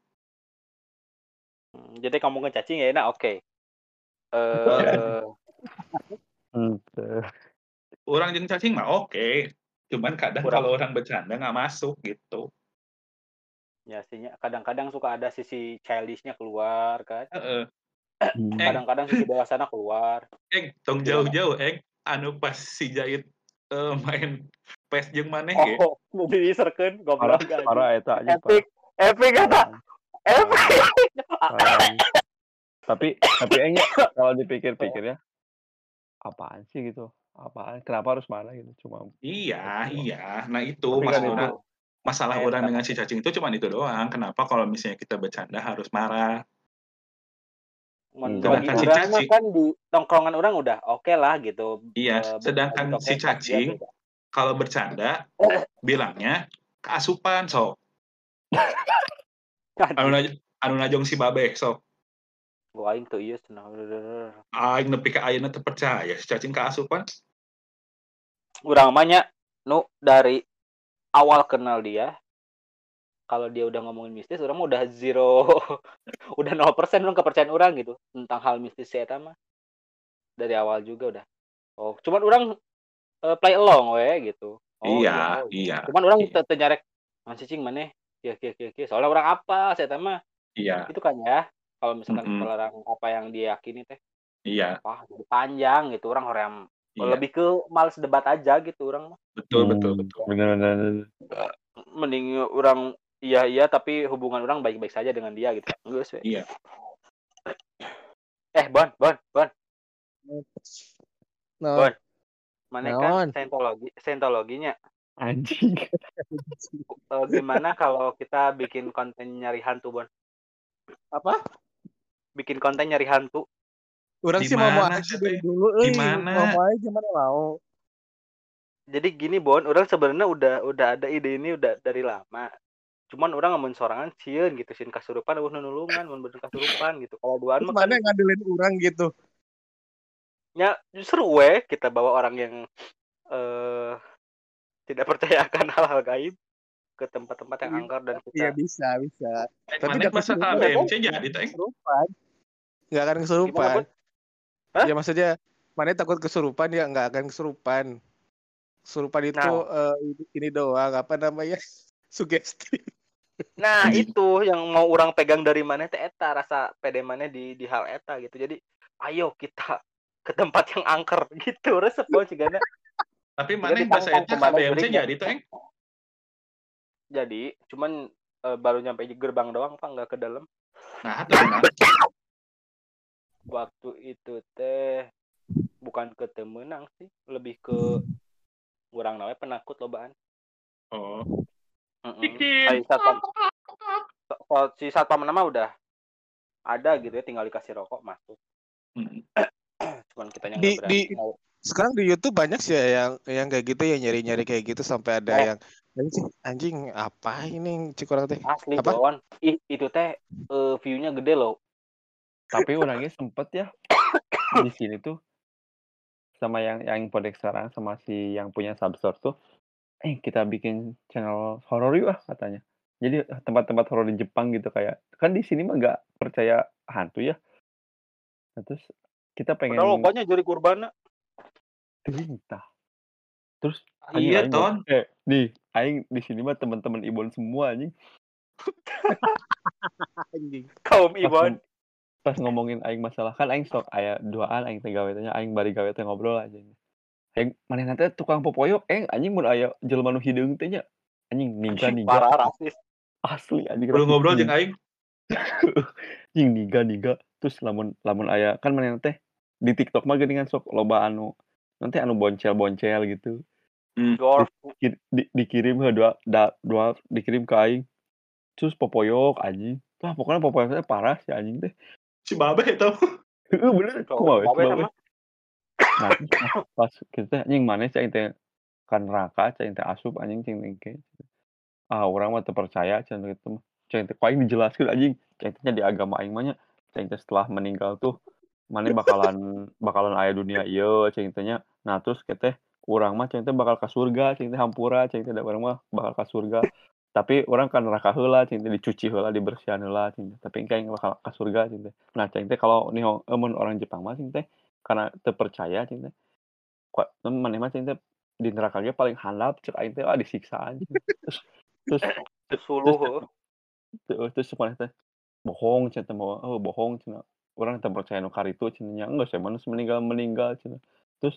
Hmm, Jadi kamu ngecacing ya enak oke. Eh Hmm, Orang yang cacing mah oke. Cuman kadang Kurang. kalau orang bercanda nggak masuk gitu. Ya sihnya kadang-kadang suka ada sisi childishnya keluar kan. Heeh. hmm. Eh. Kadang-kadang sisi dewasana keluar. Eng, tong jauh-jauh, Eng. Anu pas si Jahit eh, main PES jeung maneh ge. Oh, diserkeun parah goblok parah eta aja Epic, epic kata. Epic. tapi tapi engnya kalau dipikir-pikir ya apaan sih gitu apaan kenapa harus marah gitu cuma Iya, iya. Nah itu kan maksudnya itu- masalah Eh, orang dengan si cacing itu cuma itu doang. Kenapa kalau misalnya kita bercanda harus marah? Sedangkan si cacing- kan di tongkrongan orang udah oke lah gitu. Iya, sedangkan si cacing kalau bercanda bilangnya keasupan sok. Anu anu najong si babe sok. Gua aing tuh iya cenah. Aing nepi ka ayeuna teu percaya si cacing keasupan. Urang mahnya nu dari awal kenal dia kalau dia udah ngomongin mistis orang mah udah zero udah 0% orang kepercayaan orang gitu tentang hal mistis eta mah. Dari awal juga udah. Oh cuman orang eh, play along we gitu. Oh, iya, oh, iya, cuman orang Iya. teu nyarek man cicing maneh? Ya ya ya ya. Soalnya orang apa saya mah? Iya, itu kan ya kalau misalkan Mm-mm. orang apa yang dia yakini teh iya, wah jadi panjang gitu. Orang orang iya. lebih ke males debat aja gitu orang mah Betul, betul, Hmm, betul. bener bener. mending orang iya iya tapi hubungan orang baik-baik saja dengan dia gitu Geus we. Iya. eh bon bon bon No. Bon. mana kan Naon? scientologi scientologinya anjing gimana kalau kita bikin konten nyari hantu bon Apa? bikin konten nyari hantu Orang sih mau mau mana, aja dari dulu, euy. Gimana? Mau mau aja gimana mau. jadi gini bon orang sebenarnya udah udah ada ide ini udah dari lama cuman orang ngomongin sorangan sieun gitu sieun kasurupan eueuh nulungan mun bener kasurupan gitu kalau duaan mah kan mana yang ngandelin orang gitu. ya justru we kita bawa orang yang eh tidak percaya akan hal-hal gaib ke tempat-tempat yang Iya. angker dan Iya kita bisa, bisa. Tapi Mana masa. KBMC jadi teh? Kesurupan. Nggak akan gimana kesurupan. Hah? Ya maksudnya mana takut kesurupan ya nggak akan kesurupan. Kesurupan itu Nah. eh, ini- ini doang apa namanya? Sugesti. nah itu yang mau orang pegang dari mana teh eta rasa pede mana di di hal eta gitu jadi ayo kita ke tempat yang angker gitu resep bon cigana Tapi Kita mana yang bahasa eta KBMC jadi teh? jadi cuman eh, baru nyampe di gerbang doang pak nggak ke dalam Nah, tuh nah. Waktu itu teh bukan ke temenang sih lebih ke orang namanya penakut lobaan Oh. Mm-mm. Ay, satpam, so- so- si satpam nama udah ada gitu ya tinggal dikasih rokok masuk Hmm. cuman kita yang Di- di- Mau- Sekarang di YouTube banyak sih ya yang yang kayak gitu ya nyari-nyari kayak gitu sampai ada Eh. yang "Ini sih anjing apa ini cik orang teh. asli Apa? Bon Ih, itu teh eh, view-nya gede loh tapi orangnya sempet ya di sini tuh sama yang yang podek sekarang sama si yang punya substore tuh eh kita bikin channel horor yuk ah katanya. Jadi tempat-tempat horor di Jepang gitu kayak kan di sini mah nggak percaya hantu ya. Nah, terus kita pengen padahal lobanya jadi kurban cerita terus Iya, aing Ton. eh nih aing di sini mah teman-teman ibon semua anjing. Kaum ibon pas ngomongin aing masalah kan aing sok aya duaan aing teh gawe tanya aing bari gawe teh ngobrol aja aing mana nanti tukang popoyok eng anjing mun aya jelema nu hideung teh nya. Anjing niga niga. Parah rasis. Asli anjing rasis. ngobrol jeung aing. anjing niga niga. Terus lamun lamun aya kan mana teh di TikTok mah geuningan sok loba anu nanti anu boncel-boncel gitu. Dwarf Ki- di- dikirim ke dua da, dua dikirim ke aing. Terus popoyok anjing. Wah pokoknya popoyoknya parah si anjing teh Si Babe itu. Heeh bener. We, babe sama? Nah, pas kita anjing mana cai teh kan neraka cai teh asup anjing cing teh ah orang mah teu percaya cai gitu mah cai teh paling dijelaskeun anjing? Cai teh di agama aing mah nya cai teh setelah meninggal tuh mana bakalan bakalan aya dunia ieu cai teh nya. Nah terus keteh urang mah cai teh bakal ka surga cai teh hampura cai teh da urang mah bakal ka surga tapi orang kan neraka heula cai teh dicuci heula dibersihan heula cai teh. Tapi engke bakal ka surga teh. Nah teh kalau nih mun orang Jepang mah teh karena terpercaya teh kok maneh mah cing teh di neraka ge paling handap cek aing teh ah disiksa anjing terus terus terus Suluh. terus terus maneh teh bohong cina teh mau oh bohong cina. Orang teh percaya nu karitu cina nya enggak saya manusia meninggal meninggal cina. Terus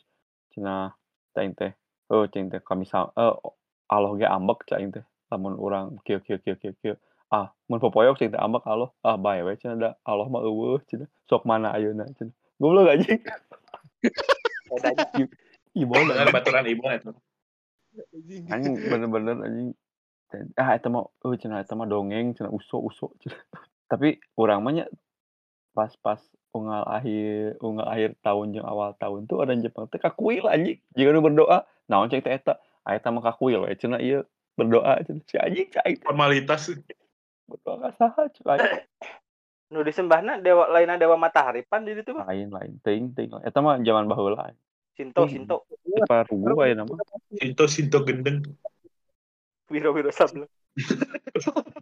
teh teh oh cing teh kami sa eh Allah ge ambek cak teh lamun urang kieu kieu kieu kieu kieu ah mun popoyok cing teh ambek Allah ah bae we cina da. Allah mah eueuh cina sok mana ayeuna cina goblok anjing. Bedanya Ibu Bener baturan ibu itu. anjing. Bener-bener anjing. Ah eta mah eueuh cenah eta mah dongeng cenah uso-uso cenah. Tapi urang mah nya pas-pas unggal akhir unggal akhir tahun jeung awal tahun tuh ada Jepang teh kakuil anjing. Jika nu berdoa naon cek teh eta? Ah eta mah kakuil we cenah ieu berdoa si anjing cai Formalitas. berdoa saha cek aing nu disembahna dewa lainna dewa matahari pan di ditu mah. lain lain teuing teuing eta mah zaman baheula Sinto, Hmm. Sinto, Apa rugu aya nama Sinto Sinto gendeng. Wiro Wiro Sablo.